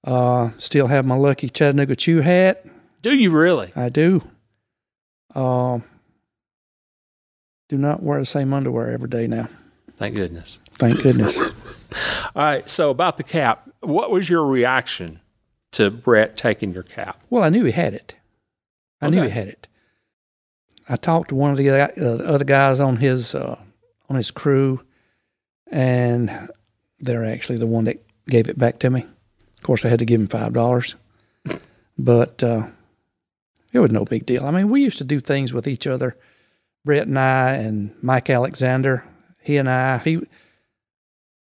uh, still have my lucky Chattanooga Chew hat. Do you really? I do. Um, do not wear the same underwear every day now. Thank goodness. Thank goodness. *laughs* All right. So about the cap, what was your reaction to Brett taking your cap? well, I knew he had it. I knew he had it. I talked to one of the uh, the other guys on his uh, on his crew, and they're actually the one that gave it back to me. Of course, I had to give him five dollars, but uh, it was no big deal. I mean, we used to do things with each other. Brett and I, and Mike Alexander. He and I. He.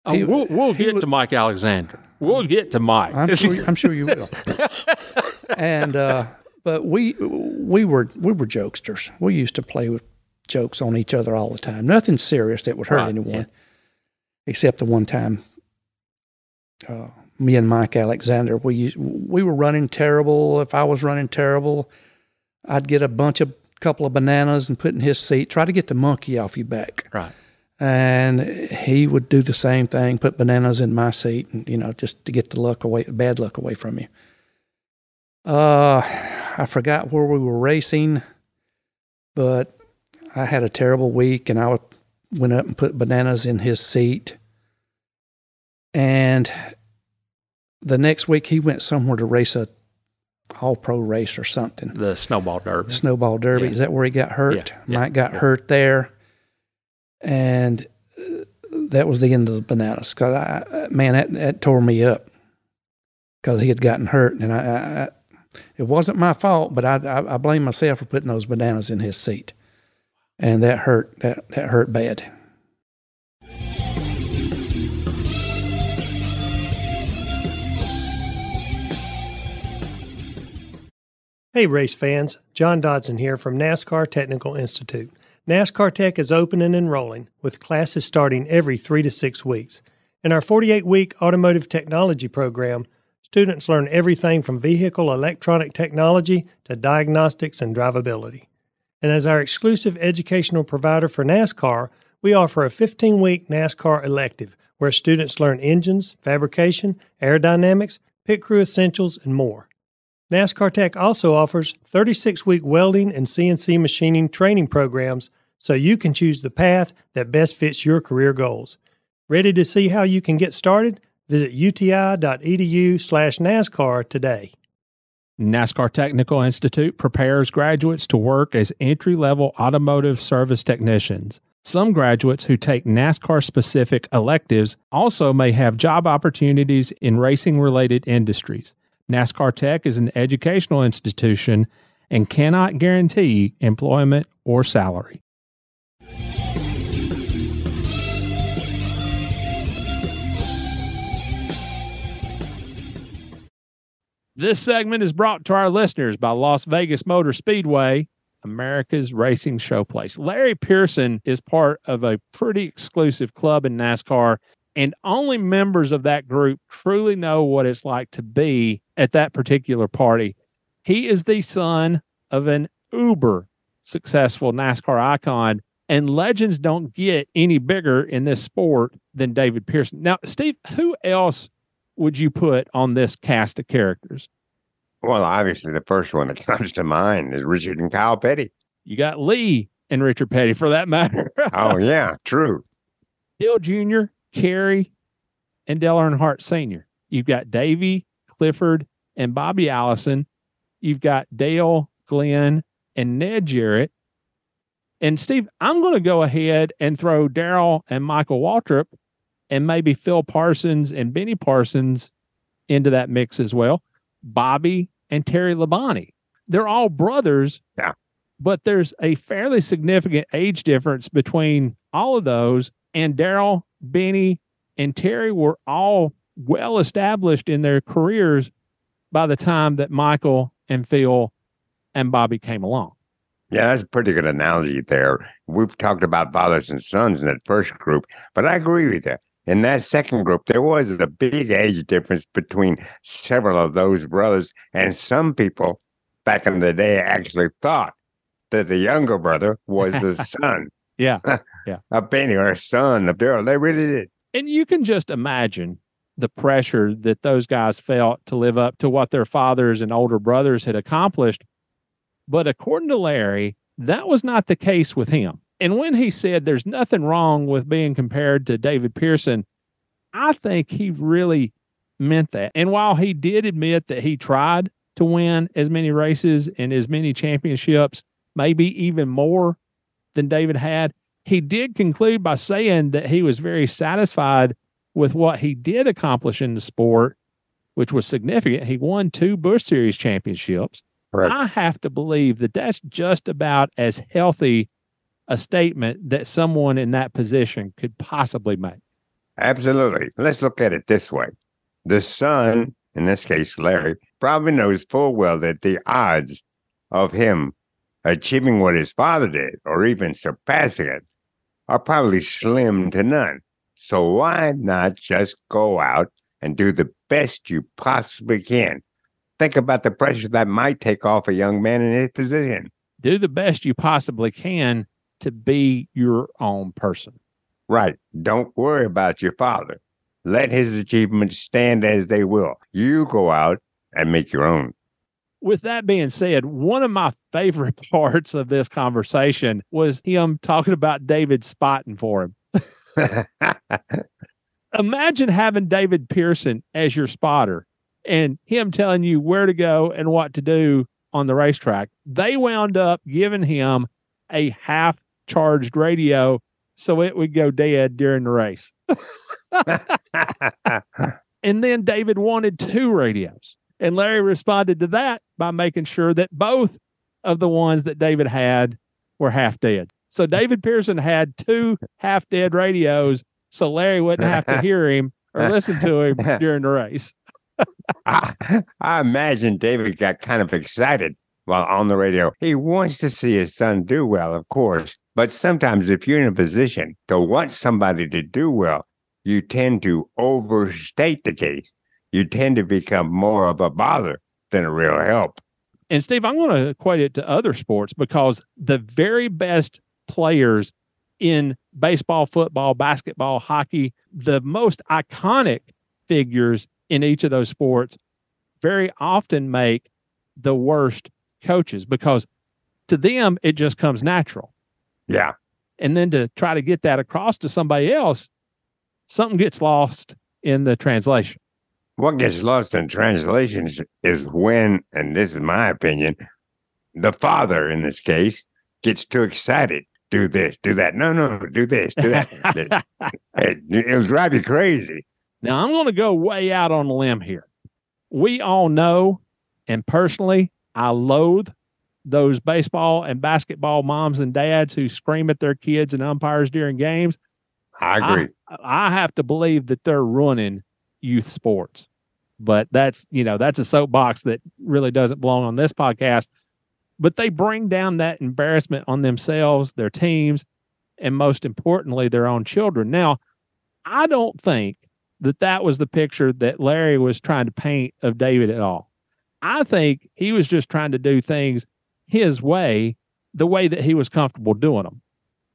Oh, he- we'll we'll he get was- to Mike Alexander. We'll get to Mike. I'm sure. I'm sure you will. *laughs* and uh, but we we were we were jokesters. We used to play with jokes on each other all the time. Nothing serious that would hurt Right, anyone, yeah. except the one time. Uh, me and Mike Alexander, we we were running terrible. If I was running terrible, I'd get a bunch of couple of bananas and put in his seat. Try to get the monkey off your back right. and he would do the same thing, put bananas in my seat, and you know, just to get the luck away, bad luck away from you. Uh, I forgot where we were racing, but I had a terrible week, and I would, went up and put bananas in his seat. And the next week, he went somewhere to race a all pro race or something The snowball derby. snowball derby. Yeah. Is that where he got hurt? Yeah, yeah, Mike got yeah. hurt there, and uh, that was the end of the bananas. Cause I, man, that, that tore me up because he had gotten hurt, and I, I, I it wasn't my fault, but I, I, I blame myself for putting those bananas in his seat, and that hurt. That that hurt bad. Hey, race fans. John Dodson here from NASCAR Technical Institute. NASCAR Tech is open and enrolling, with classes starting every three to six weeks. In our 48 week automotive technology program, students learn everything from vehicle electronic technology to diagnostics and drivability. And as our exclusive educational provider for NASCAR, we offer a 15 week NASCAR elective where students learn engines, fabrication, aerodynamics, pit crew essentials, and more. NASCAR Tech also offers 36 week welding and CNC machining training programs so you can choose the path that best fits your career goals. Ready to see how you can get started? Visit uti.edu slash NASCAR today. NASCAR Technical Institute prepares graduates to work as entry level automotive service technicians. Some graduates who take NASCAR specific electives also may have job opportunities in racing related industries. NASCAR Tech is an educational institution and cannot guarantee employment or salary. This segment is brought to our listeners by Las Vegas Motor Speedway, America's racing showplace. Larry Pearson is part of a pretty exclusive club in NASCAR, and only members of that group truly know what it's like to be at that particular party. He is the son of an uber successful NASCAR icon, and legends don't get any bigger in this sport than David Pearson. Now, Steve, who else would you put on this cast of characters? Well, obviously, the first one that *laughs* comes to mind is Richard and Kyle Petty. You got Lee and Richard Petty for that matter. *laughs* oh, yeah, true. Dale Jr., Kerry, and Dale Earnhardt Sr. You've got Davey, Clifford, and Bobby Allison. You've got Dale, Glenn, and Ned Jarrett. And Steve, I'm going to go ahead and throw Darrell and Michael Waltrip and maybe Phil Parsons and Benny Parsons into that mix as well. Bobby and Terry Labonte. They're all brothers. Yeah. But there's a fairly significant age difference between all of those. And Darrell, Benny, and Terry were all well established in their careers by the time that Michael and Phil and Bobby came along. Yeah, that's a pretty good analogy there. We've talked about fathers and sons in that first group, but I agree with you. In that second group, there was a big age difference between several of those brothers, and some people back in the day actually thought that the younger brother was the *laughs* son. Yeah, *laughs* yeah, a Benny or a son of Darrell. They really did. And you can just imagine the pressure that those guys felt to live up to what their fathers and older brothers had accomplished but according to Larry, that was not the case with him. And when he said there's nothing wrong with being compared to David Pearson, I think he really meant that. And while he did admit that he tried to win as many races and as many championships, maybe even more than David had, he did conclude by saying that he was very satisfied with what he did accomplish in the sport, which was significant. He won two Busch Series championships. I have to believe that that's just about as healthy a statement that someone in that position could possibly make. Absolutely. Let's look at it this way. The son, in this case, Larry, probably knows full well that the odds of him achieving what his father did, or even surpassing it, are probably slim to none. So why not just go out and do the best you possibly can think about the pressure that might take off a young man in his position. Do the best you possibly can to be your own person. Right. Don't worry about your father. Let his achievements stand as they will. You go out and make your own. With that being said, one of my favorite *laughs* parts of this conversation was him talking about David spotting for him. *laughs* Imagine having David Pearson as your spotter and him telling you where to go and what to do on the racetrack. They wound up giving him a half charged radio so it would go dead during the race. *laughs* and then David wanted two radios. And Larry responded to that by making sure that both of the ones that David had were half dead. So David Pearson had two half dead radios so Larry wouldn't have to *laughs* hear him or listen to him *laughs* during the race. I, I imagine David got kind of excited while on the radio. He wants to see his son do well, of course. But sometimes, if you're in a position to want somebody to do well, you tend to overstate the case. You tend to become more of a bother than a real help. And Steve, I'm going to equate it to other sports because the very best players in baseball, football, basketball, hockey, the most iconic figures in each of those sports very often make the worst coaches because to them it just comes natural. Yeah. And then to try to get that across to somebody else, something gets lost in the translation. What gets lost in translations is when, and this is my opinion, the father in this case gets too excited. Do this, do that. No, no, do this, do that. *laughs* it, it was drive you crazy. Now, I'm going to go way out on a limb here. We all know, and personally, I loathe those baseball and basketball moms and dads who scream at their kids and umpires during games. I agree. I, I have to believe that they're ruining youth sports. But that's, you know, that's a soapbox that really doesn't belong on this podcast. But they bring down that embarrassment on themselves, their teams, and most importantly, their own children. Now, I don't think that that was the picture that Larry was trying to paint of David at all. I think he was just trying to do things his way, the way that he was comfortable doing them.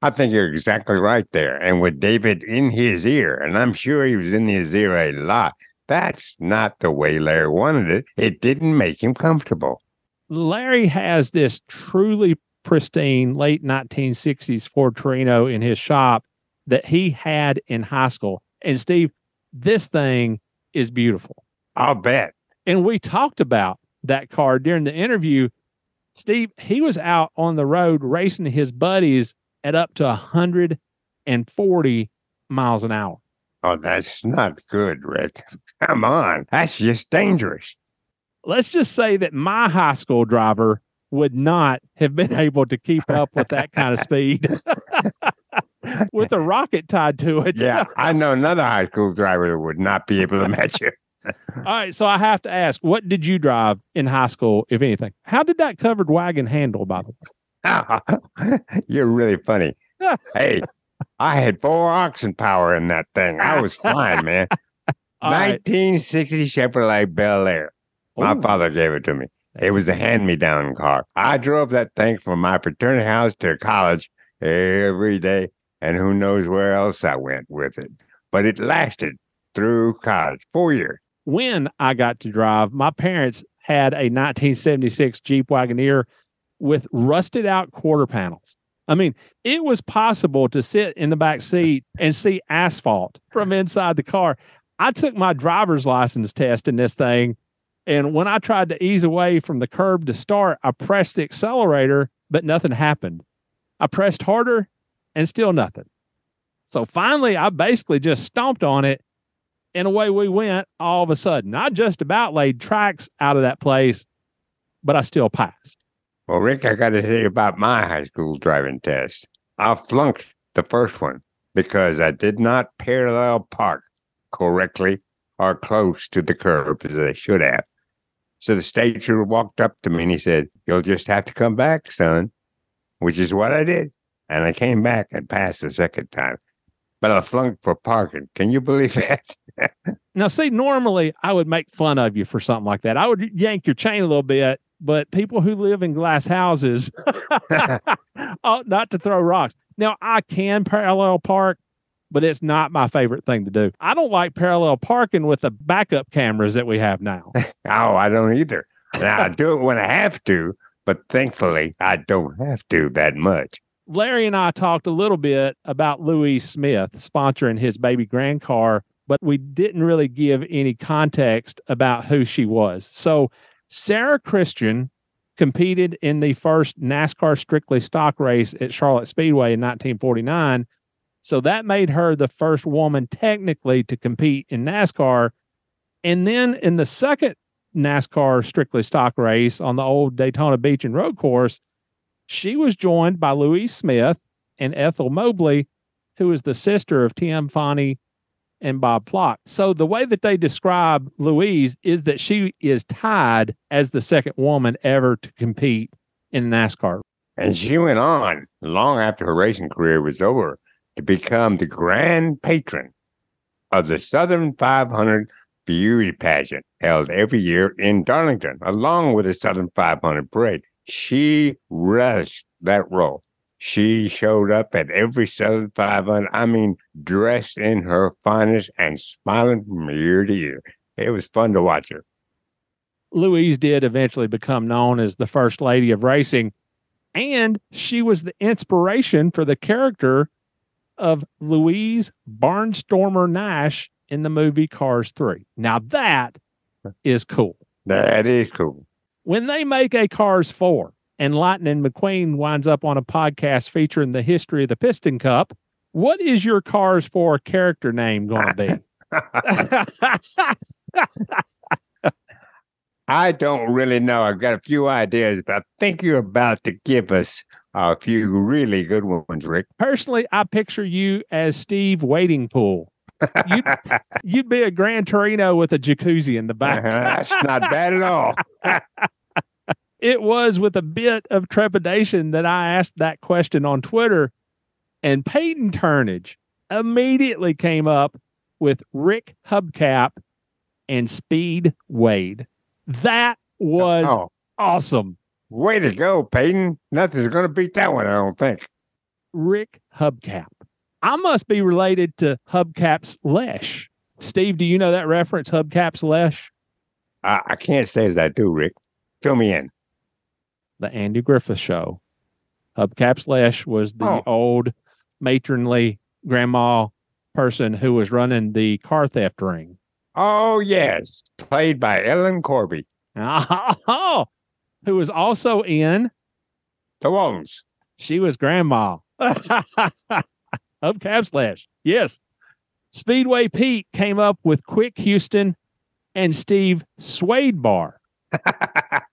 I think you're exactly right there. And with David in his ear, and I'm sure he was in his ear a lot, that's not the way Larry wanted it. It didn't make him comfortable. Larry has this truly pristine late 1960s Ford Torino in his shop that he had in high school. And Steve, this thing is beautiful. I'll bet. And we talked about that car during the interview. Steve, he was out on the road racing his buddies at up to 140 miles an hour. Oh, that's not good, Rick. Come on. That's just dangerous. Let's just say that my high school driver would not have been *laughs* able to keep up with that kind of speed *laughs* with a rocket tied to it. Yeah, *laughs* I know another high school driver that would not be able to match you. All right, so I have to ask, what did you drive in high school, if anything? How did that covered wagon handle, by the way? You're really funny. hey, I had four oxen power in that thing. I was fine, man. All right. 1960 Chevrolet Bel Air. My Ooh. father gave it to me. It was a hand-me-down car. I drove that thing from my fraternity house to college every day, and who knows where else I went with it. But it lasted through college, four years. when I got to drive, my parents had a 1976 Jeep Wagoneer with rusted out quarter panels. I mean, it was possible to sit in the back seat and see asphalt from inside the car. I took my driver's license test in this thing, and when I tried to ease away from the curb to start, I pressed the accelerator, but nothing happened. I pressed harder and still nothing. So finally, I basically just stomped on it and away we went all of a sudden. I just about laid tracks out of that place, but I still passed. Well, Rick, I got to tell you about my high school driving test. I flunked the first one because I did not parallel park correctly or close to the curb as I should have. So the state trooper walked up to me and he said, You'll just have to come back, son, which is what I did. And I came back and passed the second time. But I flunked for parking. Can you believe *laughs* that? Now, see, normally I would make fun of you for something like that. I would yank your chain a little bit, but people who live in glass houses *laughs* ought not to throw rocks. Now, I can parallel park, but it's not my favorite thing to do. I don't like parallel parking with the backup cameras that we have now. *laughs* Oh, I don't either. Now, I do it when I have to, but thankfully I don't have to that much. Larry and I talked a little bit about Louise Smith sponsoring his baby grand car, but we didn't really give any context about who she was. So, Sara Christian competed in the first NASCAR strictly stock race at Charlotte Speedway in 1949. So, that made her the first woman technically to compete in NASCAR. And then in the second NASCAR strictly stock race on the old Daytona Beach and Road course, she was joined by Louise Smith and Ethel Mobley, who is the sister of Tim Fonty and Bob Flock. So the way that they describe Louise is that she is tied as the second woman ever to compete in NASCAR. And she went on long after her racing career was over to become the grand patron of the Southern 500 beauty pageant held every year in Darlington, along with the Southern 500 parade. She relished that role. She showed up at every Southern 500, I mean, dressed in her finest and smiling from ear to ear. It was fun to watch her. Louise did eventually become known as the first lady of racing, and she was the inspiration for the character of Louise Barnstormer Nash in the movie Cars 3. Now that is cool. That is cool. When they make a Cars 4 and Lightning McQueen winds up on a podcast featuring the history of the Piston Cup, what is your Cars 4 character name going to be? *laughs* *laughs* I don't really know. I've got a few ideas, but I think you're about to give us a few really good ones, Rick. Personally, I picture you as Steve Wading Pool. You'd, *laughs* you'd be a Grand Torino with a jacuzzi in the back. Uh-huh, that's not bad at all. *laughs* it was with a bit of trepidation that I asked that question on Twitter, and Peyton Turnage immediately came up with Rick Hubcap and Speed Wade. That was Oh, awesome. Way to go, Peyton. Nothing's going to beat that one, I don't think. Rick Hubcap. I must be related to Hubcap's Lesh. Steve, do you know that reference, Hubcap's Lesh? I, I can't say as I do, Rick. Fill me in. The Andy Griffith Show. Hubcap's Lesh was the Oh. old matronly grandma person who was running the car theft ring. Oh, yes. Played by Ellen Corby. *laughs* Oh, who was also in The Waltons. She was grandma. *laughs* of Cab slash. Yes. Speedway Pete came up with Quick Houston and Steve Swade Bar. *laughs*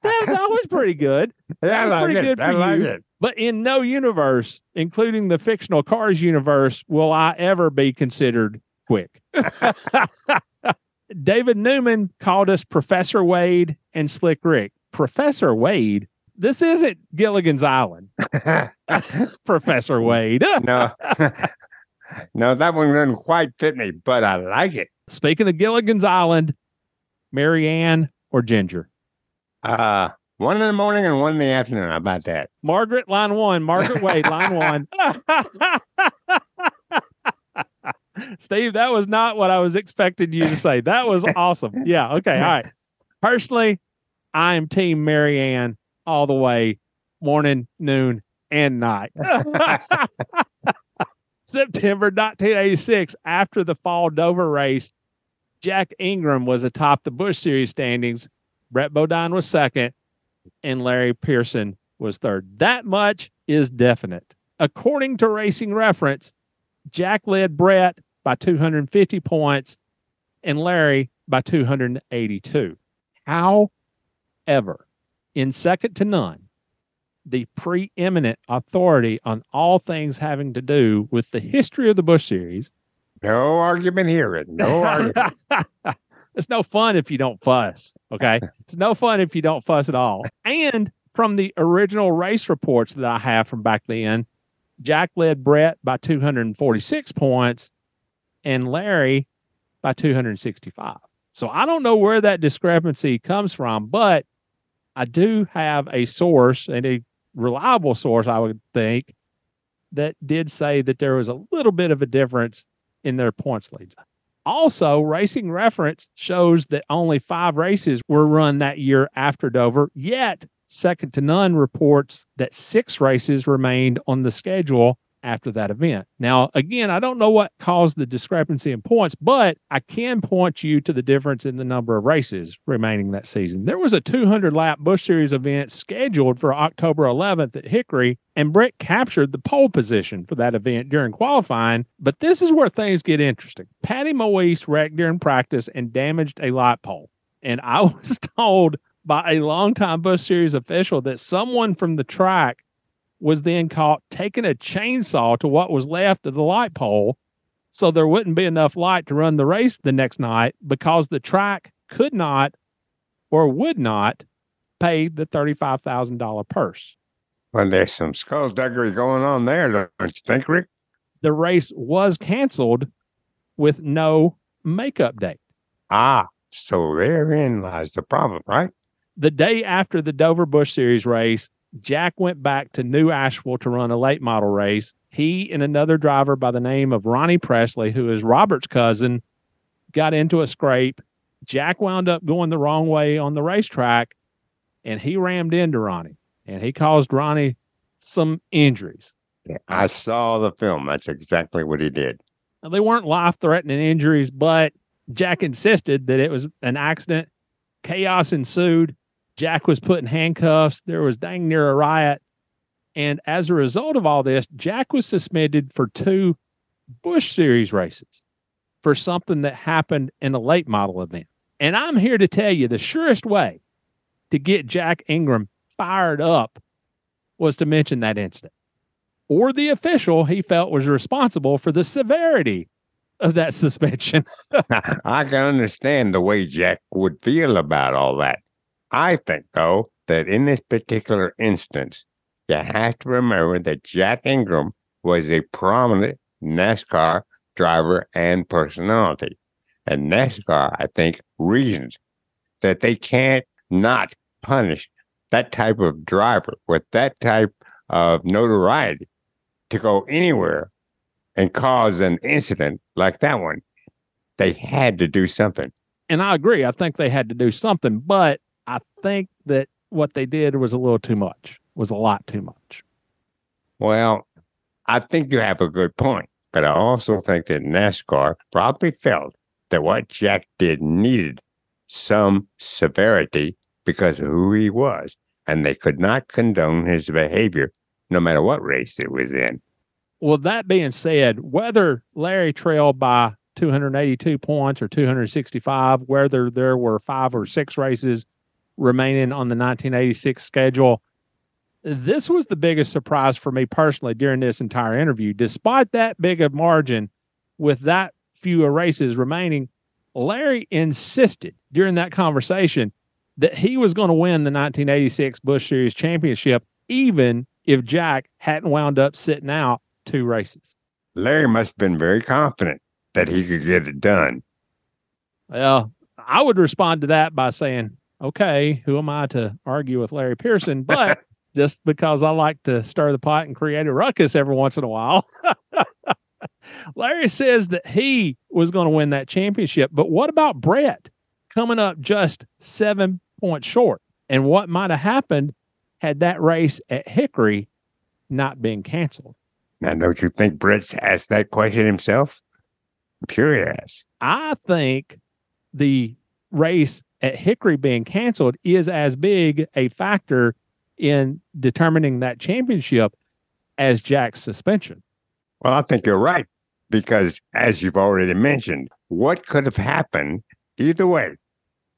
That, that was pretty good. Yeah, I was like pretty it. good I for like you. it. But in no universe, including the fictional Cars universe, will I ever be considered quick. *laughs* David Newman called us Professor Wade and Slick Rick. Professor Wade? This isn't Gilligan's Island. *laughs* *laughs* Professor Wade. no. *laughs* no, that one doesn't quite fit me, but I like it. Speaking of Gilligan's Island, Mary Ann or Ginger? Uh, one in the morning and one in the afternoon. How about that? Margaret, line one. Margaret Wade, line one. Steve, that was not what I was expecting you to say. That was awesome. Yeah. Okay. All right. Personally, I am Team Mary Ann all the way, morning, noon, and night. *laughs* *laughs* September 1986, after the fall Dover race, Jack Ingram was atop the Busch Series standings. Brett Bodine was second, and Larry Pearson was third. That much is definite. According to Racing Reference, Jack led Brett by 250 points and Larry by 282. However, in second to none, the preeminent authority on all things having to do with the history of the Busch Series. No argument here. No *laughs* argument. it's no fun if you don't fuss. Okay. it's no fun if you don't fuss at all. And from the original race reports that I have from back then, Jack led Brett by 246 points and Larry by 265. So I don't know where that discrepancy comes from, but I do have a source and a reliable source, I would think, that did say that there was a little bit of a difference in their points leads. Also, Racing Reference shows that only five races were run that year after Dover, yet Second to None reports that six races remained on the schedule after that event. Now, again, I don't know what caused the discrepancy in points, but I can point you to the difference in the number of races remaining that season. There was a 200 lap Busch Series event scheduled for October 11th at Hickory, and Brett captured the pole position for that event during qualifying. But this is where things get interesting. Patty Moise wrecked during practice and damaged a light pole. And I *laughs* was told by a longtime Busch Series official that someone from the track was then caught taking a chainsaw to what was left of the light pole so there wouldn't be enough light to run the race the next night because the track could not or would not pay the $35,000 purse. well, there's some skullduggery going on there, don't you think, Rick? The race was canceled with no makeup date. Ah, so therein lies the problem, right? The day after the Dover Busch Series race, Jack went back to New Asheville to run a late model race. He and another driver by the name of Ronnie Pressley, who is Robert's cousin, got into a scrape. Jack wound up going the wrong way on the racetrack and he rammed into Ronnie and he caused Ronnie some injuries. Yeah, I saw the film. That's exactly what he did. Now, they weren't life threatening injuries, but Jack insisted that it was an accident. Chaos ensued. Jack was put in handcuffs. There was dang near a riot. And as a result of all this, Jack was suspended for two Busch Series races for something that happened in a late model event. And I'm here to tell you the surest way to get Jack Ingram fired up was to mention that incident or the official he felt was responsible for the severity of that *laughs* suspension. *laughs* I can understand the way Jack would feel about all that. I think, though, that in this particular instance, you have to remember that Jack Ingram was a prominent NASCAR driver and personality. And NASCAR, I think, reasons that they can't not punish that type of driver with that type of notoriety to go anywhere and cause an incident like that one. They had to do something. And I agree. I think they had to do something, but I think that what they did was a little too much, was a lot too much. Well, I think you have a good point, but I also think that NASCAR probably felt that what Jack did needed some severity because of who he was, and they could not condone his behavior no matter what race it was in. Well, that being said, whether Larry trailed by 282 points or 265, whether there were five or six races remaining on the 1986 schedule, this was the biggest surprise for me personally during this entire interview. Despite that big of margin, with that few races remaining, Larry insisted during that conversation that he was going to win the 1986 Busch Series championship, even if Jack hadn't wound up sitting out two races. Larry must have been very confident that he could get it done. Well, I would respond to that by saying, okay, who am I to argue with Larry Pearson? But *laughs* just because I like to stir the pot and create a ruckus every once in a while. *laughs* Larry says that he was going to win that championship. But what about Brett coming up just seven points short? And what might have happened had that race at Hickory not been canceled? Now, don't you think Brett's asked that question himself? I'm has. I think the race at Hickory being canceled is as big a factor in determining that championship as Jack's suspension. Well, I think you're right because, as you've already mentioned, what could have happened either way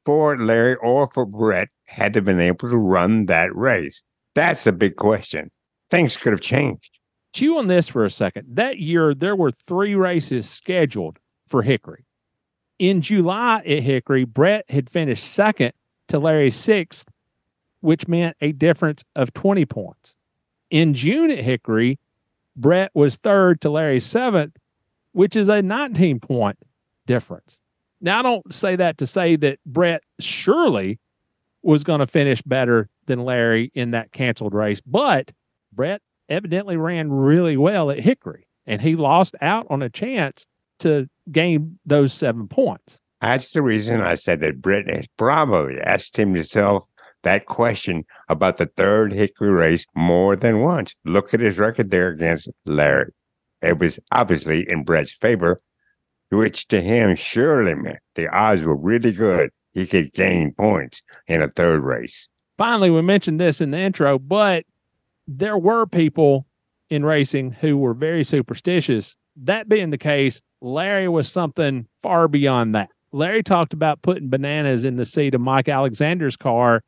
for Larry or for Brett had they been able to run that race? That's the big question. Things could have changed. Chew on this for a second. That year, there were three races scheduled for Hickory. In July at Hickory, Brett had finished second to Larry sixth, which meant a difference of 20 points. In June at Hickory, Brett was third to Larry seventh, which is a 19 point difference. Now, I don't say that to say that Brett surely was going to finish better than Larry in that canceled race, but Brett evidently ran really well at Hickory and he lost out on a chance to gain those seven points. That's the reason I said that Brett has probably asked himself that question about the third Hickory race more than once. Look at his record there against Larry. It was obviously in Brett's favor, which to him surely meant the odds were really good. He could gain points in a third race. Finally, we mentioned this in the intro, but there were people in racing who were very superstitious. That being the case, Larry was something far beyond that. Larry talked about putting bananas in the seat of Mike Alexander's car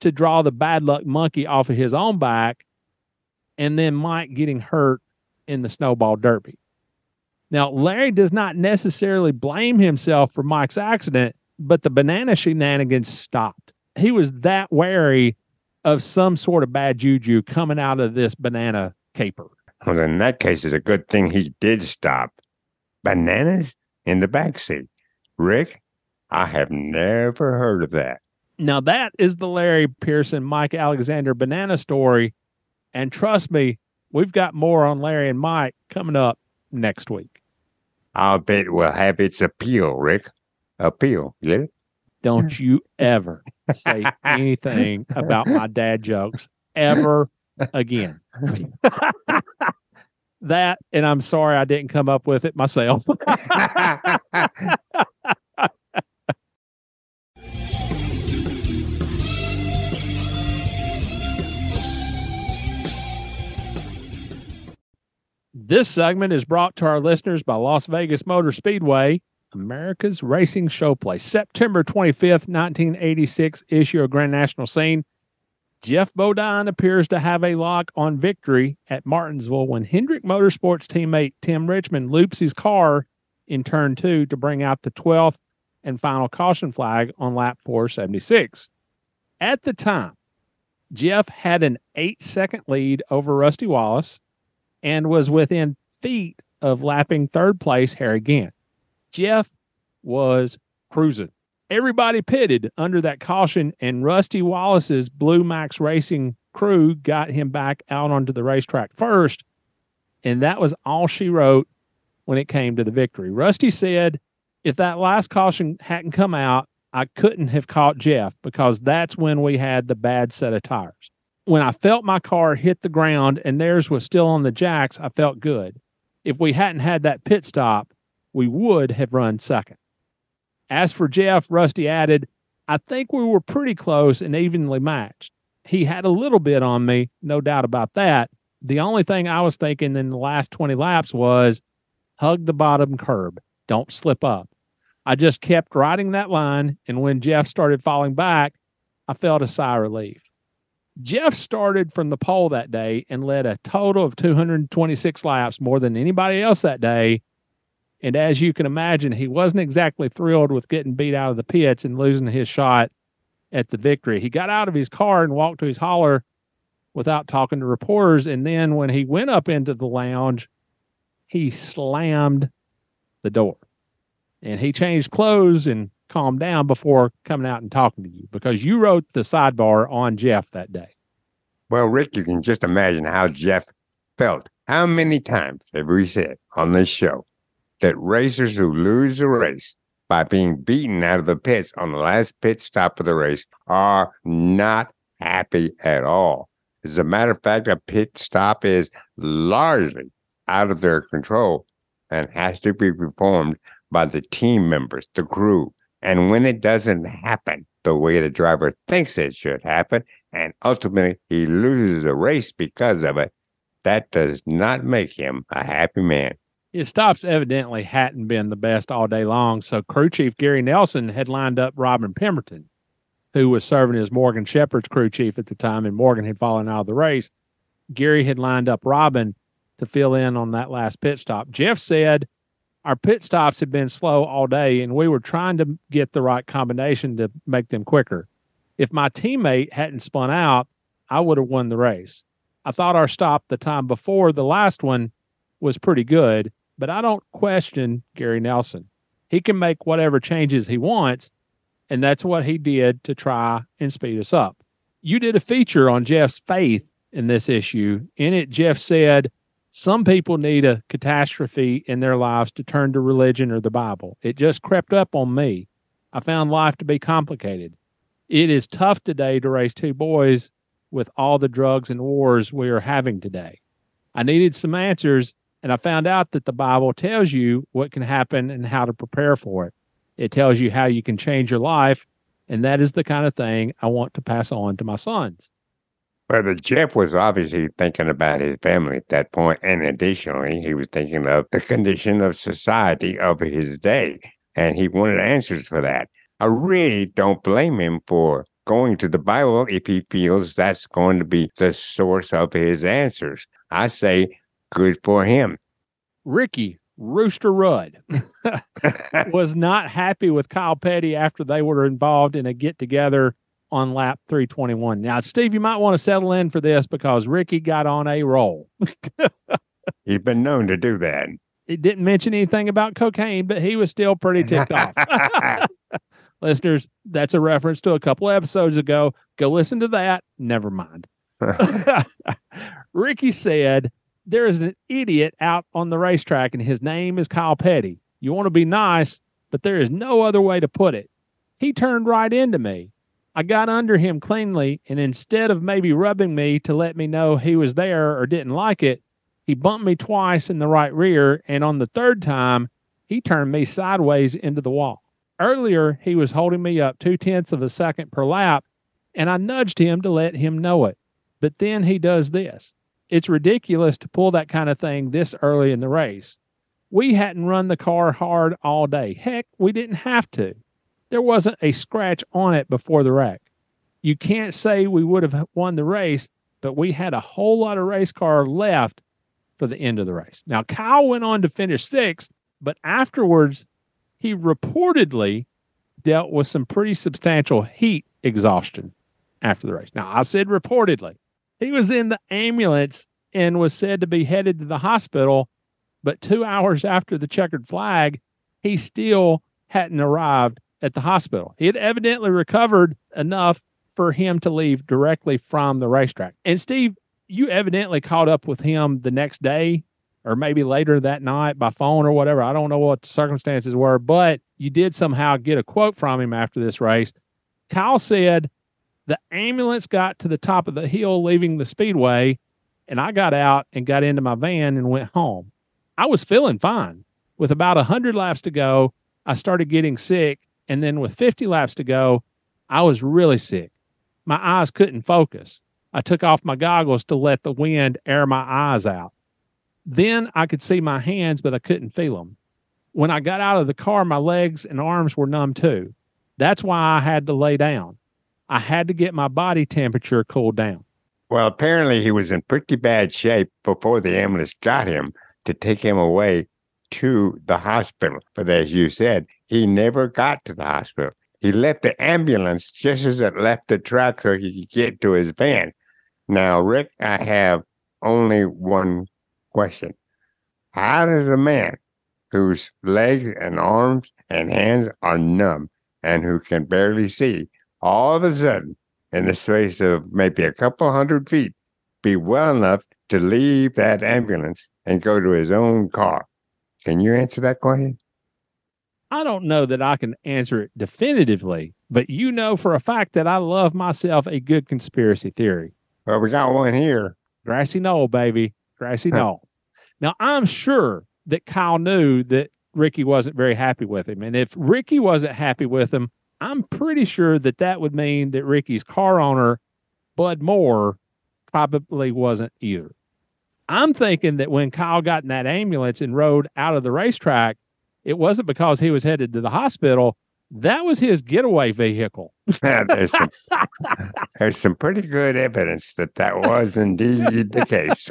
to draw the bad luck monkey off of his own back, and then Mike getting hurt in the snowball derby. Now, Larry does not necessarily blame himself for Mike's accident, but the banana shenanigans stopped. He was that wary of some sort of bad juju coming out of this banana caper. Well, in that case, it's a good thing he did stop. Bananas in the back seat. Rick, I have never heard of that. Now, that is the Larry Pearson, Mike Alexander banana story. And trust me, we've got more on Larry and Mike coming up next week. I'll bet it will have its appeal, Rick. Appeal, get it? Don't you ever say *laughs* anything about my dad jokes ever again. *laughs* that, and I'm sorry I didn't come up with it myself. *laughs* This segment is brought to our listeners by Las Vegas Motor Speedway. America's Racing Showplace, September 25th, 1986, issue of Grand National Scene. Geoff Bodine appears to have a lock on victory at Martinsville when Hendrick Motorsports teammate Tim Richmond loops his car in turn two to bring out the 12th and final caution flag on lap 476. At the time, Geoff had an eight second lead over Rusty Wallace and was within feet of lapping third place Harry Gant. Geoff was cruising. Everybody pitted under that caution, and Rusty Wallace's Blue Max Racing crew got him back out onto the racetrack first. And that was all she wrote when it came to the victory. Rusty said, if that last caution hadn't come out, I couldn't have caught Geoff because that's when we had the bad set of tires. When I felt my car hit the ground and theirs was still on the jacks, I felt good. If we hadn't had that pit stop, we would have run second. As for Geoff, Rusty added, I think we were pretty close and evenly matched. He had a little bit on me, no doubt about that. The only thing I was thinking in the last 20 laps was hug the bottom curb, don't slip up. I just kept riding that line, and when Geoff started falling back, I felt a sigh of relief. Geoff started from the pole that day and led a total of 226 laps, more than anybody else that day. And as you can imagine, he wasn't exactly thrilled with getting beat out of the pits and losing his shot at the victory. He got out of his car and walked to his hauler without talking to reporters. And then when he went up into the lounge, he slammed the door and he changed clothes and calmed down before coming out and talking to you because you wrote the sidebar on Geoff that day. Well, Rick, you can just imagine how Geoff felt. How many times have we said on this show that racers who lose a race by being beaten out of the pits on the last pit stop of the race are not happy at all? As a matter of fact, a pit stop is largely out of their control and has to be performed by the team members, the crew. And when it doesn't happen the way the driver thinks it should happen, and ultimately he loses a race because of it, that does not make him a happy man. His stops evidently hadn't been the best all day long, so crew chief Gary Nelson had lined up Robin Pemberton, who was serving as Morgan Shepherd's crew chief at the time, and Morgan had fallen out of the race. Gary had lined up Robin to fill in on that last pit stop. Geoff said our pit stops had been slow all day, and we were trying to get the right combination to make them quicker. If my teammate hadn't spun out, I would have won the race. I thought our stop the time before the last one was pretty good, but I don't question Gary Nelson. He can make whatever changes he wants, and that's what he did to try and speed us up. You did a feature on Geoff's faith in this issue. In it, Geoff said, Some people need a catastrophe in their lives to turn to religion or the Bible. It just crept up on me. I found life to be complicated. It is tough today to raise two boys with all the drugs and wars we are having today. I needed some answers, and I found out that the Bible tells you what can happen and how to prepare for it. It tells you how you can change your life, and that is the kind of thing I want to pass on to my sons. Well, the Geoff was obviously thinking about his family at that point, and additionally, he was thinking of the condition of society of his day, and he wanted answers for that. I really don't blame him for going to the Bible if he feels that's going to be the source of his answers. I say, good for him. Ricky Rooster Rudd *laughs* was not happy with Kyle Petty after they were involved in a get together on lap 321. Now, Steve, you might want to settle in for this because Ricky got on a roll. *laughs* He's been known to do that. It didn't mention anything about cocaine, but he was still pretty ticked off. *laughs* Listeners, that's a reference to a couple episodes ago. Go listen to that. Never mind. Ricky said, There is an idiot out on the racetrack, and his name is Kyle Petty. You want to be nice, but there is no other way to put it. He turned right into me. I got under him cleanly, and instead of maybe rubbing me to let me know he was there or didn't like it, he bumped me twice in the right rear, and on the third time, he turned me sideways into the wall. Earlier, he was holding me up two tenths of a second per lap, and I nudged him to let him know it. But then he does this. It's ridiculous to pull that kind of thing this early in the race. We hadn't run the car hard all day. Heck, we didn't have to. There wasn't a scratch on it before the wreck. You can't say we would have won the race, but we had a whole lot of race car left for the end of the race. Now, Kyle went on to finish sixth, but afterwards, he reportedly dealt with some pretty substantial heat exhaustion after the race. Now, I said reportedly. He was in the ambulance and was said to be headed to the hospital, but two hours after the checkered flag, he still hadn't arrived at the hospital. He had evidently recovered enough for him to leave directly from the racetrack. And Steve, you evidently caught up with him the next day or maybe later that night by phone or whatever. I don't know what the circumstances were, but you did somehow get a quote from him after this race. Kyle said, The ambulance got to the top of the hill leaving the speedway, and I got out and got into my van and went home. I was feeling fine. With about 100 laps to go, I started getting sick. And then with 50 laps to go, I was really sick. My eyes couldn't focus. I took off my goggles to let the wind air my eyes out. Then I could see my hands, but I couldn't feel them. When I got out of the car, my legs and arms were numb too. That's why I had to lay down. I had to get my body temperature cooled down. Well, apparently he was in pretty bad shape before the ambulance got him to take him away to the hospital. But as you said, he never got to the hospital. He left the ambulance just as it left the track so he could get to his van. Now, Rick, I have only one question. How does a man whose legs and arms and hands are numb and who can barely see all of a sudden in the space of maybe a couple hundred feet be well enough to leave that ambulance and go to his own car? Can you answer that question? I don't know that I can answer it definitively, but you know for a fact that I love myself a good conspiracy theory. Well, we got one here. Grassy knoll, baby. Grassy *laughs* knoll. Now, I'm sure that Kyle knew that Ricky wasn't very happy with him. And if Ricky wasn't happy with him, I'm pretty sure that that would mean that Ricky's car owner, Bud Moore, probably wasn't either. I'm thinking that when Kyle got in that ambulance and rode out of the racetrack, it wasn't because he was headed to the hospital. That was his getaway vehicle. *laughs* there's, some, *laughs* there's some pretty good evidence that that was indeed the case.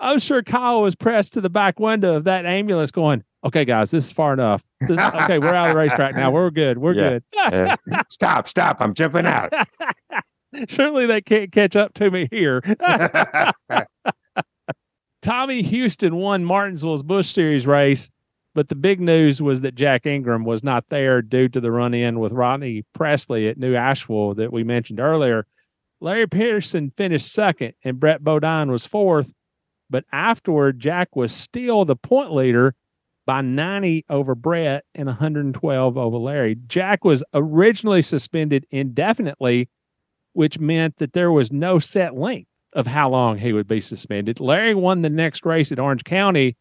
I'm sure Kyle was pressed to the back window of that ambulance going, okay, guys, this is far enough. This, okay, we're out of the racetrack now. We're good. We're Yeah. good. *laughs* Stop, stop. I'm jumping out. *laughs* Surely they can't catch up to me here. *laughs* Tommy Houston won Martinsville's Busch Series race, but the big news was that Jack Ingram was not there due to the run in with Rodney Pressley at New Asheville that we mentioned earlier. Larry Pearson finished second and Brett Bodine was fourth, but afterward, Jack was still the point leader by 90 over Brett and 112 over Larry. Jack was originally suspended indefinitely, which meant that there was no set length of how long he would be suspended. Larry won the next race at Orange County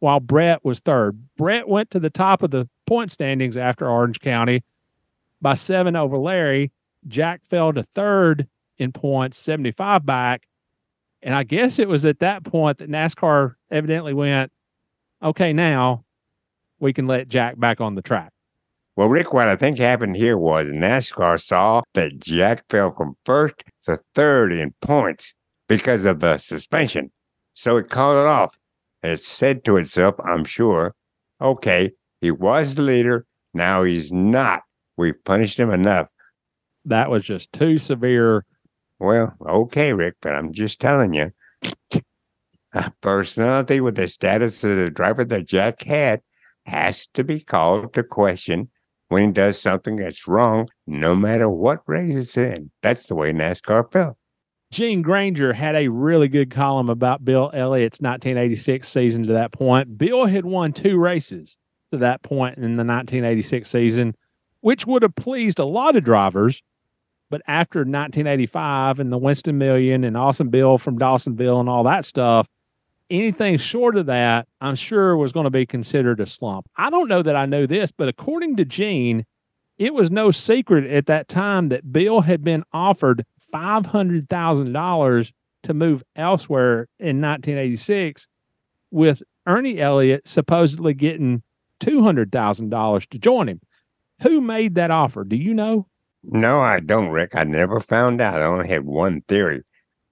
while Brett was third. Brett went to the top of the point standings after Orange County by seven over Larry. Jack fell to third in points, 75 back. And I guess it was at that point that NASCAR evidently went, okay, now we can let Jack back on the track. Well, Rick, what I think happened here was NASCAR saw that Jack fell from first to third in points because of the suspension. So it called it off. It said to itself, I'm sure, okay, he was the leader. Now he's not. We've punished him enough. That was just too severe. Well, okay, Rick, but I'm just telling you. A personality with the status of the driver that Jack had has to be called to question when he does something that's wrong, no matter what race it's in. That's the way NASCAR felt. Gene Granger had a really good column about Bill Elliott's 1986 season to that point. Bill had won two races to that point in the 1986 season, which would have pleased a lot of drivers. But after 1985 and the Winston Million and Awesome Bill from Dawsonville and all that stuff, anything short of that, I'm sure was going to be considered a slump. I don't know that I know this, but according to Gene, it was no secret at that time that Bill had been offered $500,000 to move elsewhere in 1986 with Ernie Elliott supposedly getting $200,000 to join him. Who made that offer? Do you know? No, I don't, Rick. I never found out. I only had one theory.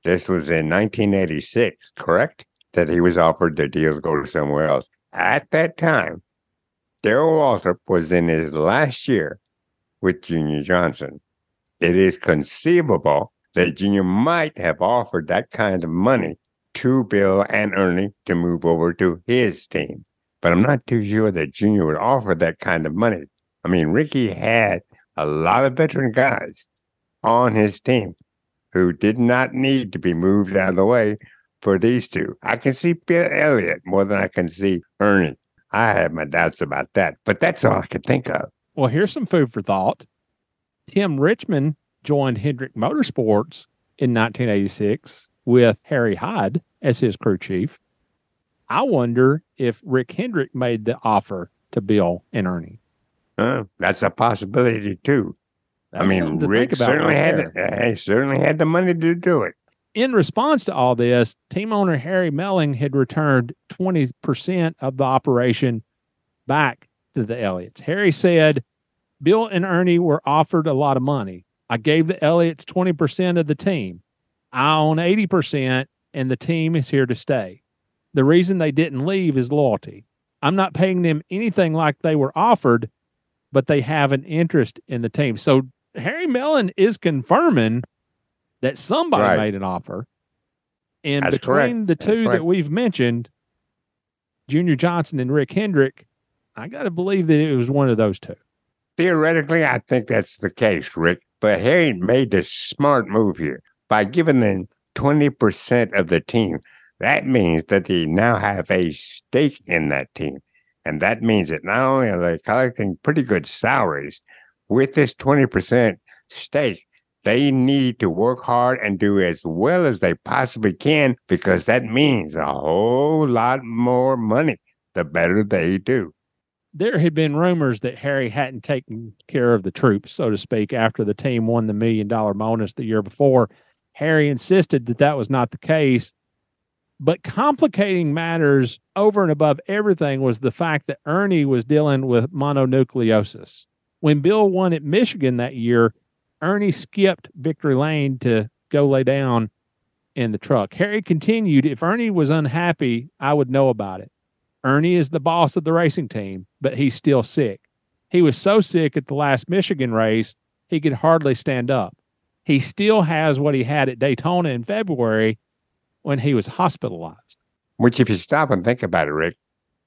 This was in 1986, correct? That he was offered the deal to go to somewhere else. At that time, Darrell Waltrip was in his last year with Junior Johnson. It is conceivable that Junior might have offered that kind of money to Bill and Ernie to move over to his team. But I'm not too sure that Junior would offer that kind of money. I mean, Ricky had a lot of veteran guys on his team who did not need to be moved out of the way for these two. I can see Bill Elliott more than I can see Ernie. I have my doubts about that, but that's all I could think of. Well, here's some food for thought. Tim Richmond joined Hendrick Motorsports in 1986 with Harry Hyde as his crew chief. I wonder if Rick Hendrick made the offer to Bill and Ernie. Uh, that's a possibility too. That's I mean, something to Rick certainly right had the, he certainly had the money to do it. In response to all this, team owner Harry Melling had returned 20% of the operation back to the Elliotts. Harry said, Bill and Ernie were offered a lot of money. I gave the Elliotts 20% of the team. I own 80%, and the team is here to stay. The reason they didn't leave is loyalty. I'm not paying them anything like they were offered, but they have an interest in the team. So Harry Melling is confirming that somebody Right. made an offer. And That's between correct. the two that we've mentioned, Junior Johnson and Rick Hendrick, I got to believe that it was one of those two. Theoretically, I think that's the case, Rick. But Harry made the smart move here by giving them 20% of the team. That means that they now have a stake in that team. And that means that not only are they collecting pretty good salaries, with this 20% stake, they need to work hard and do as well as they possibly can because that means a whole lot more money the better they do. There had been rumors that Harry hadn't taken care of the troops, so to speak, after the team won the million dollar bonus the year before. Harry insisted that that was not the case. But complicating matters over and above everything was the fact that Ernie was dealing with mononucleosis. When Bill won at Michigan that year, Ernie skipped Victory Lane to go lay down in the truck. Harry continued, If Ernie was unhappy, I would know about it. Ernie is the boss of the racing team, but he's still sick. He was so sick at the last Michigan race, he could hardly stand up. He still has what he had at Daytona in February when he was hospitalized. Which, if you stop and think about it, Rick,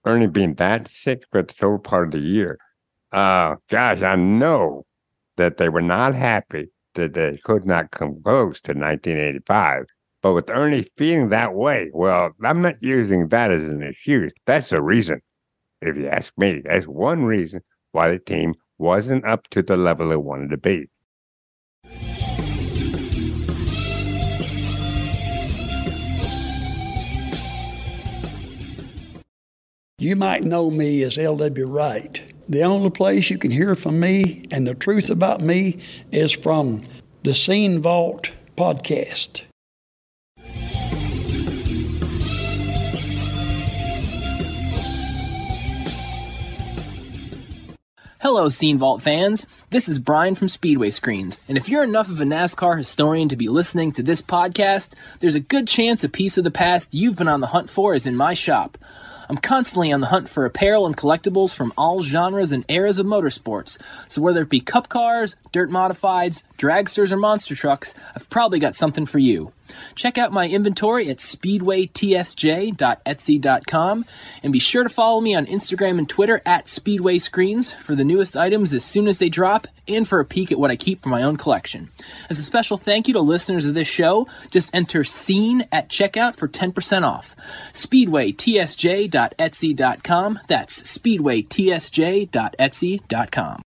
Ernie being that sick for the total part of the year, uh, gosh, I know that they were not happy that they could not come close to 1985. But with Ernie feeling that way, well, I'm not using that as an excuse. That's the reason, if you ask me. That's one reason why the team wasn't up to the level it wanted to be. You might know me as L.W. Wright. The only place you can hear from me and the truth about me is from the Scene Vault podcast. Hello, Scene Vault fans. This is Brian from Speedway Screens. And if you're enough of a NASCAR historian to be listening to this podcast, there's a good chance a piece of the past you've been on the hunt for is in my shop. I'm constantly on the hunt for apparel and collectibles from all genres and eras of motorsports. So whether it be cup cars, dirt modifieds, dragsters, or monster trucks, I've probably got something for you. Check out my inventory at speedwaytsj.etsy.com and be sure to follow me on Instagram and Twitter at Speedway Screens for the newest items as soon as they drop and for a peek at what I keep for my own collection. As a special thank you to listeners of this show, just enter SCENE at checkout for 10% off. SpeedwayTSJ.etsy.com. That's SpeedwayTSJ.etsy.com.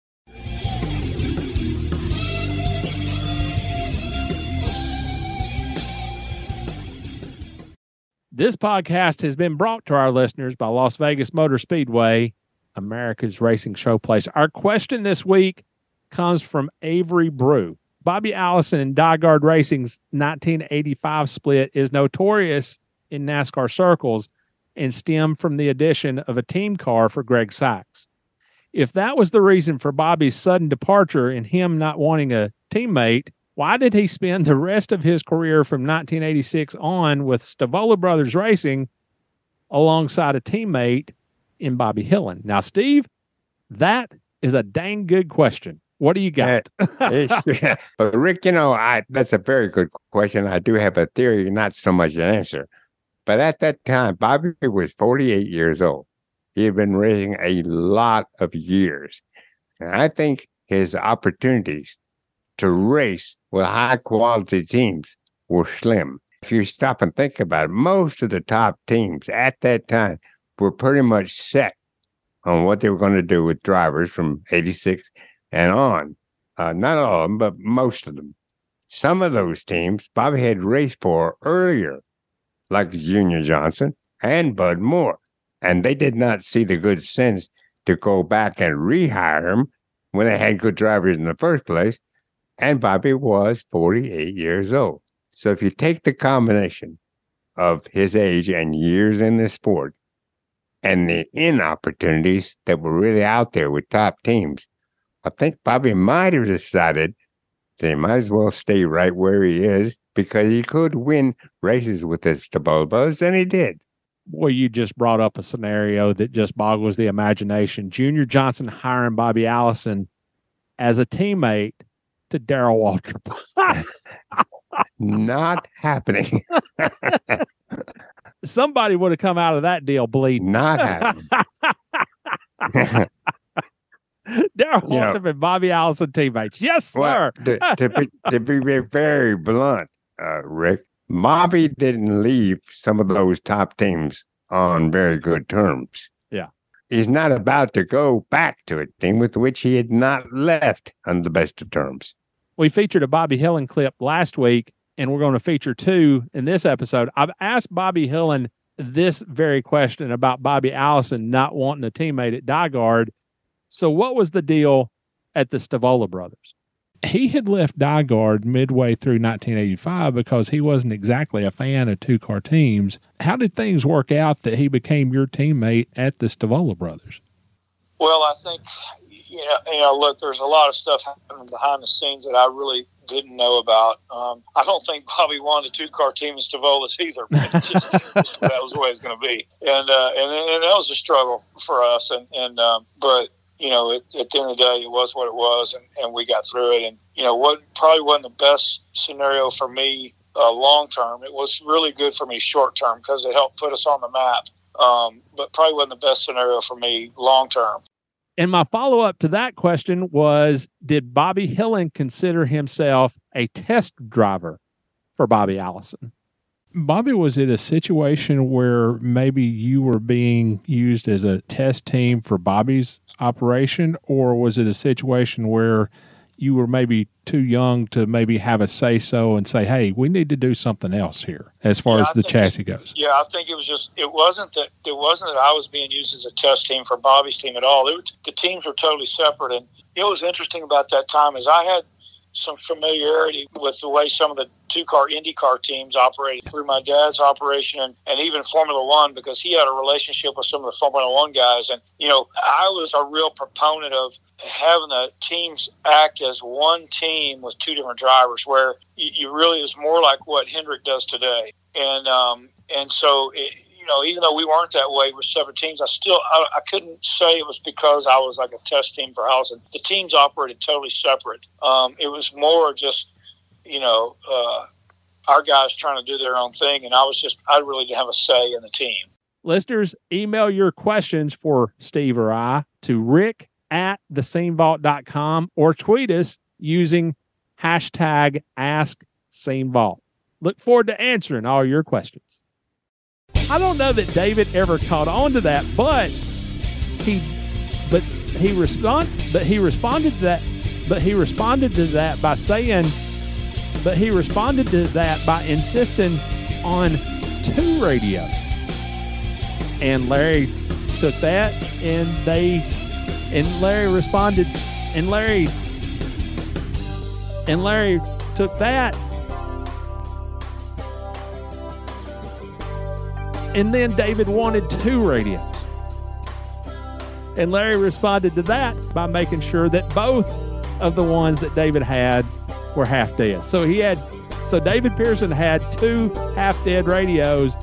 This podcast has been brought to our listeners by Las Vegas Motor Speedway, America's racing showplace. Our question this week comes from Avery Brew. Bobby Allison and DiGard Racing's 1985 split is notorious in NASCAR circles, and stemmed from the addition of a team car for Greg Sacks. If that was the reason for Bobby's sudden departure and him not wanting a teammate, why did he spend the rest of his career from 1986 on with Stavola Brothers Racing alongside a teammate in Bobby Hillin? Now, Steve, that is a dang good question. What do you got? yeah. *laughs* But Rick, you know, I that's a very good question. I do have a theory, not so much an answer. But at that time, Bobby was 48 years old. He had been racing a lot of years. And I think his opportunities to race with high quality teams were slim. If you stop and think about it, most of the top teams at that time were pretty much set on what they were going to do with drivers from 86 and on. Uh, not all of them, but most of them. Some of those teams Bobby had raced for earlier, like Junior Johnson and Bud Moore, and they did not see the good sense to go back and rehire him when they had good drivers in the first place. And Bobby was 48 years old. So if you take the combination of his age and years in the sport and the in opportunities that were really out there with top teams, I think Bobby might have decided that he might as well stay right where he is because he could win races with his Stavolas, and he did. Boy, you just brought up a scenario that just boggles the imagination. Junior Johnson hiring Bobby Allison as a teammate to Darrell Waltrip. *laughs* Not happening. *laughs* Somebody would have come out of that deal bleeding. Not happening. *laughs* Know- Waltrip and Bobby Allison teammates. Yes, sir. To, to, be, to be very blunt, uh, Rick, Bobby didn't leave some of those top teams on very good terms. Yeah. He's not about to go back to a team with which he had not left on the best of terms. We featured a Bobby Hillin clip last week, and we're going to feature two in this episode. I've asked Bobby Hillin this very question about Bobby Allison not wanting a teammate at DiGard. So, what was the deal at the Stavola brothers? He had left DiGard midway through 1985 because he wasn't exactly a fan of two car teams. How did things work out that he became your teammate at the Stavola brothers? Well, I think you know, you know, look, there's a lot of stuff happening behind the scenes that I really didn't know about. Um, I don't think Bobby wanted two car team in Stavolas either. But it's just, *laughs* that was the way it's going to be, and uh, and and that was a struggle for us. And and um, but you know, it, at the end of the day, it was what it was, and, and we got through it. And you know, what probably wasn't the best scenario for me uh, long term. It was really good for me short term because it helped put us on the map. Um, but probably wasn't the best scenario for me long term. And my follow up to that question was Did Bobby Hillin consider himself a test driver for Bobby Allison? Bobby, was it a situation where maybe you were being used as a test team for Bobby's operation, or was it a situation where you were maybe too young to maybe have a say so and say, hey, we need to do something else here as far Yeah, as the chassis goes? Yeah, I think it was just it wasn't that it wasn't that I was being used as a test team for Bobby's team at all. It was, the teams were totally separate, and it was interesting about that time is I had some familiarity with the way some of the two car IndyCar teams operated through my dad's operation and, and even Formula One because he had a relationship with some of the Formula One guys. And, you know, I was a real proponent of having the teams act as one team with two different drivers where you, you really is more like what Hendrick does today. And, um, and so, it, you know, even though we weren't that way with seven teams, I still I, I couldn't say it was because I was like a test team for housing. The teams operated totally separate. Um, it was more just, you know, uh, our guys trying to do their own thing, and I was just I really didn't have a say in the team. Listeners, email your questions for Steve or I to rick at thescenevault.com or tweet us using hashtag Ask AskSceneVault. Look forward to answering all your questions. I don't know that David ever caught on to that, but he but he respond but he responded to that but he responded to that by saying but he responded to that by insisting on two radio. And Larry took that and they and Larry responded and Larry and Larry took that And then David wanted two radios. And Larry responded to that by making sure that both of the ones that David had were half dead. So he had so David Pearson had two half dead radios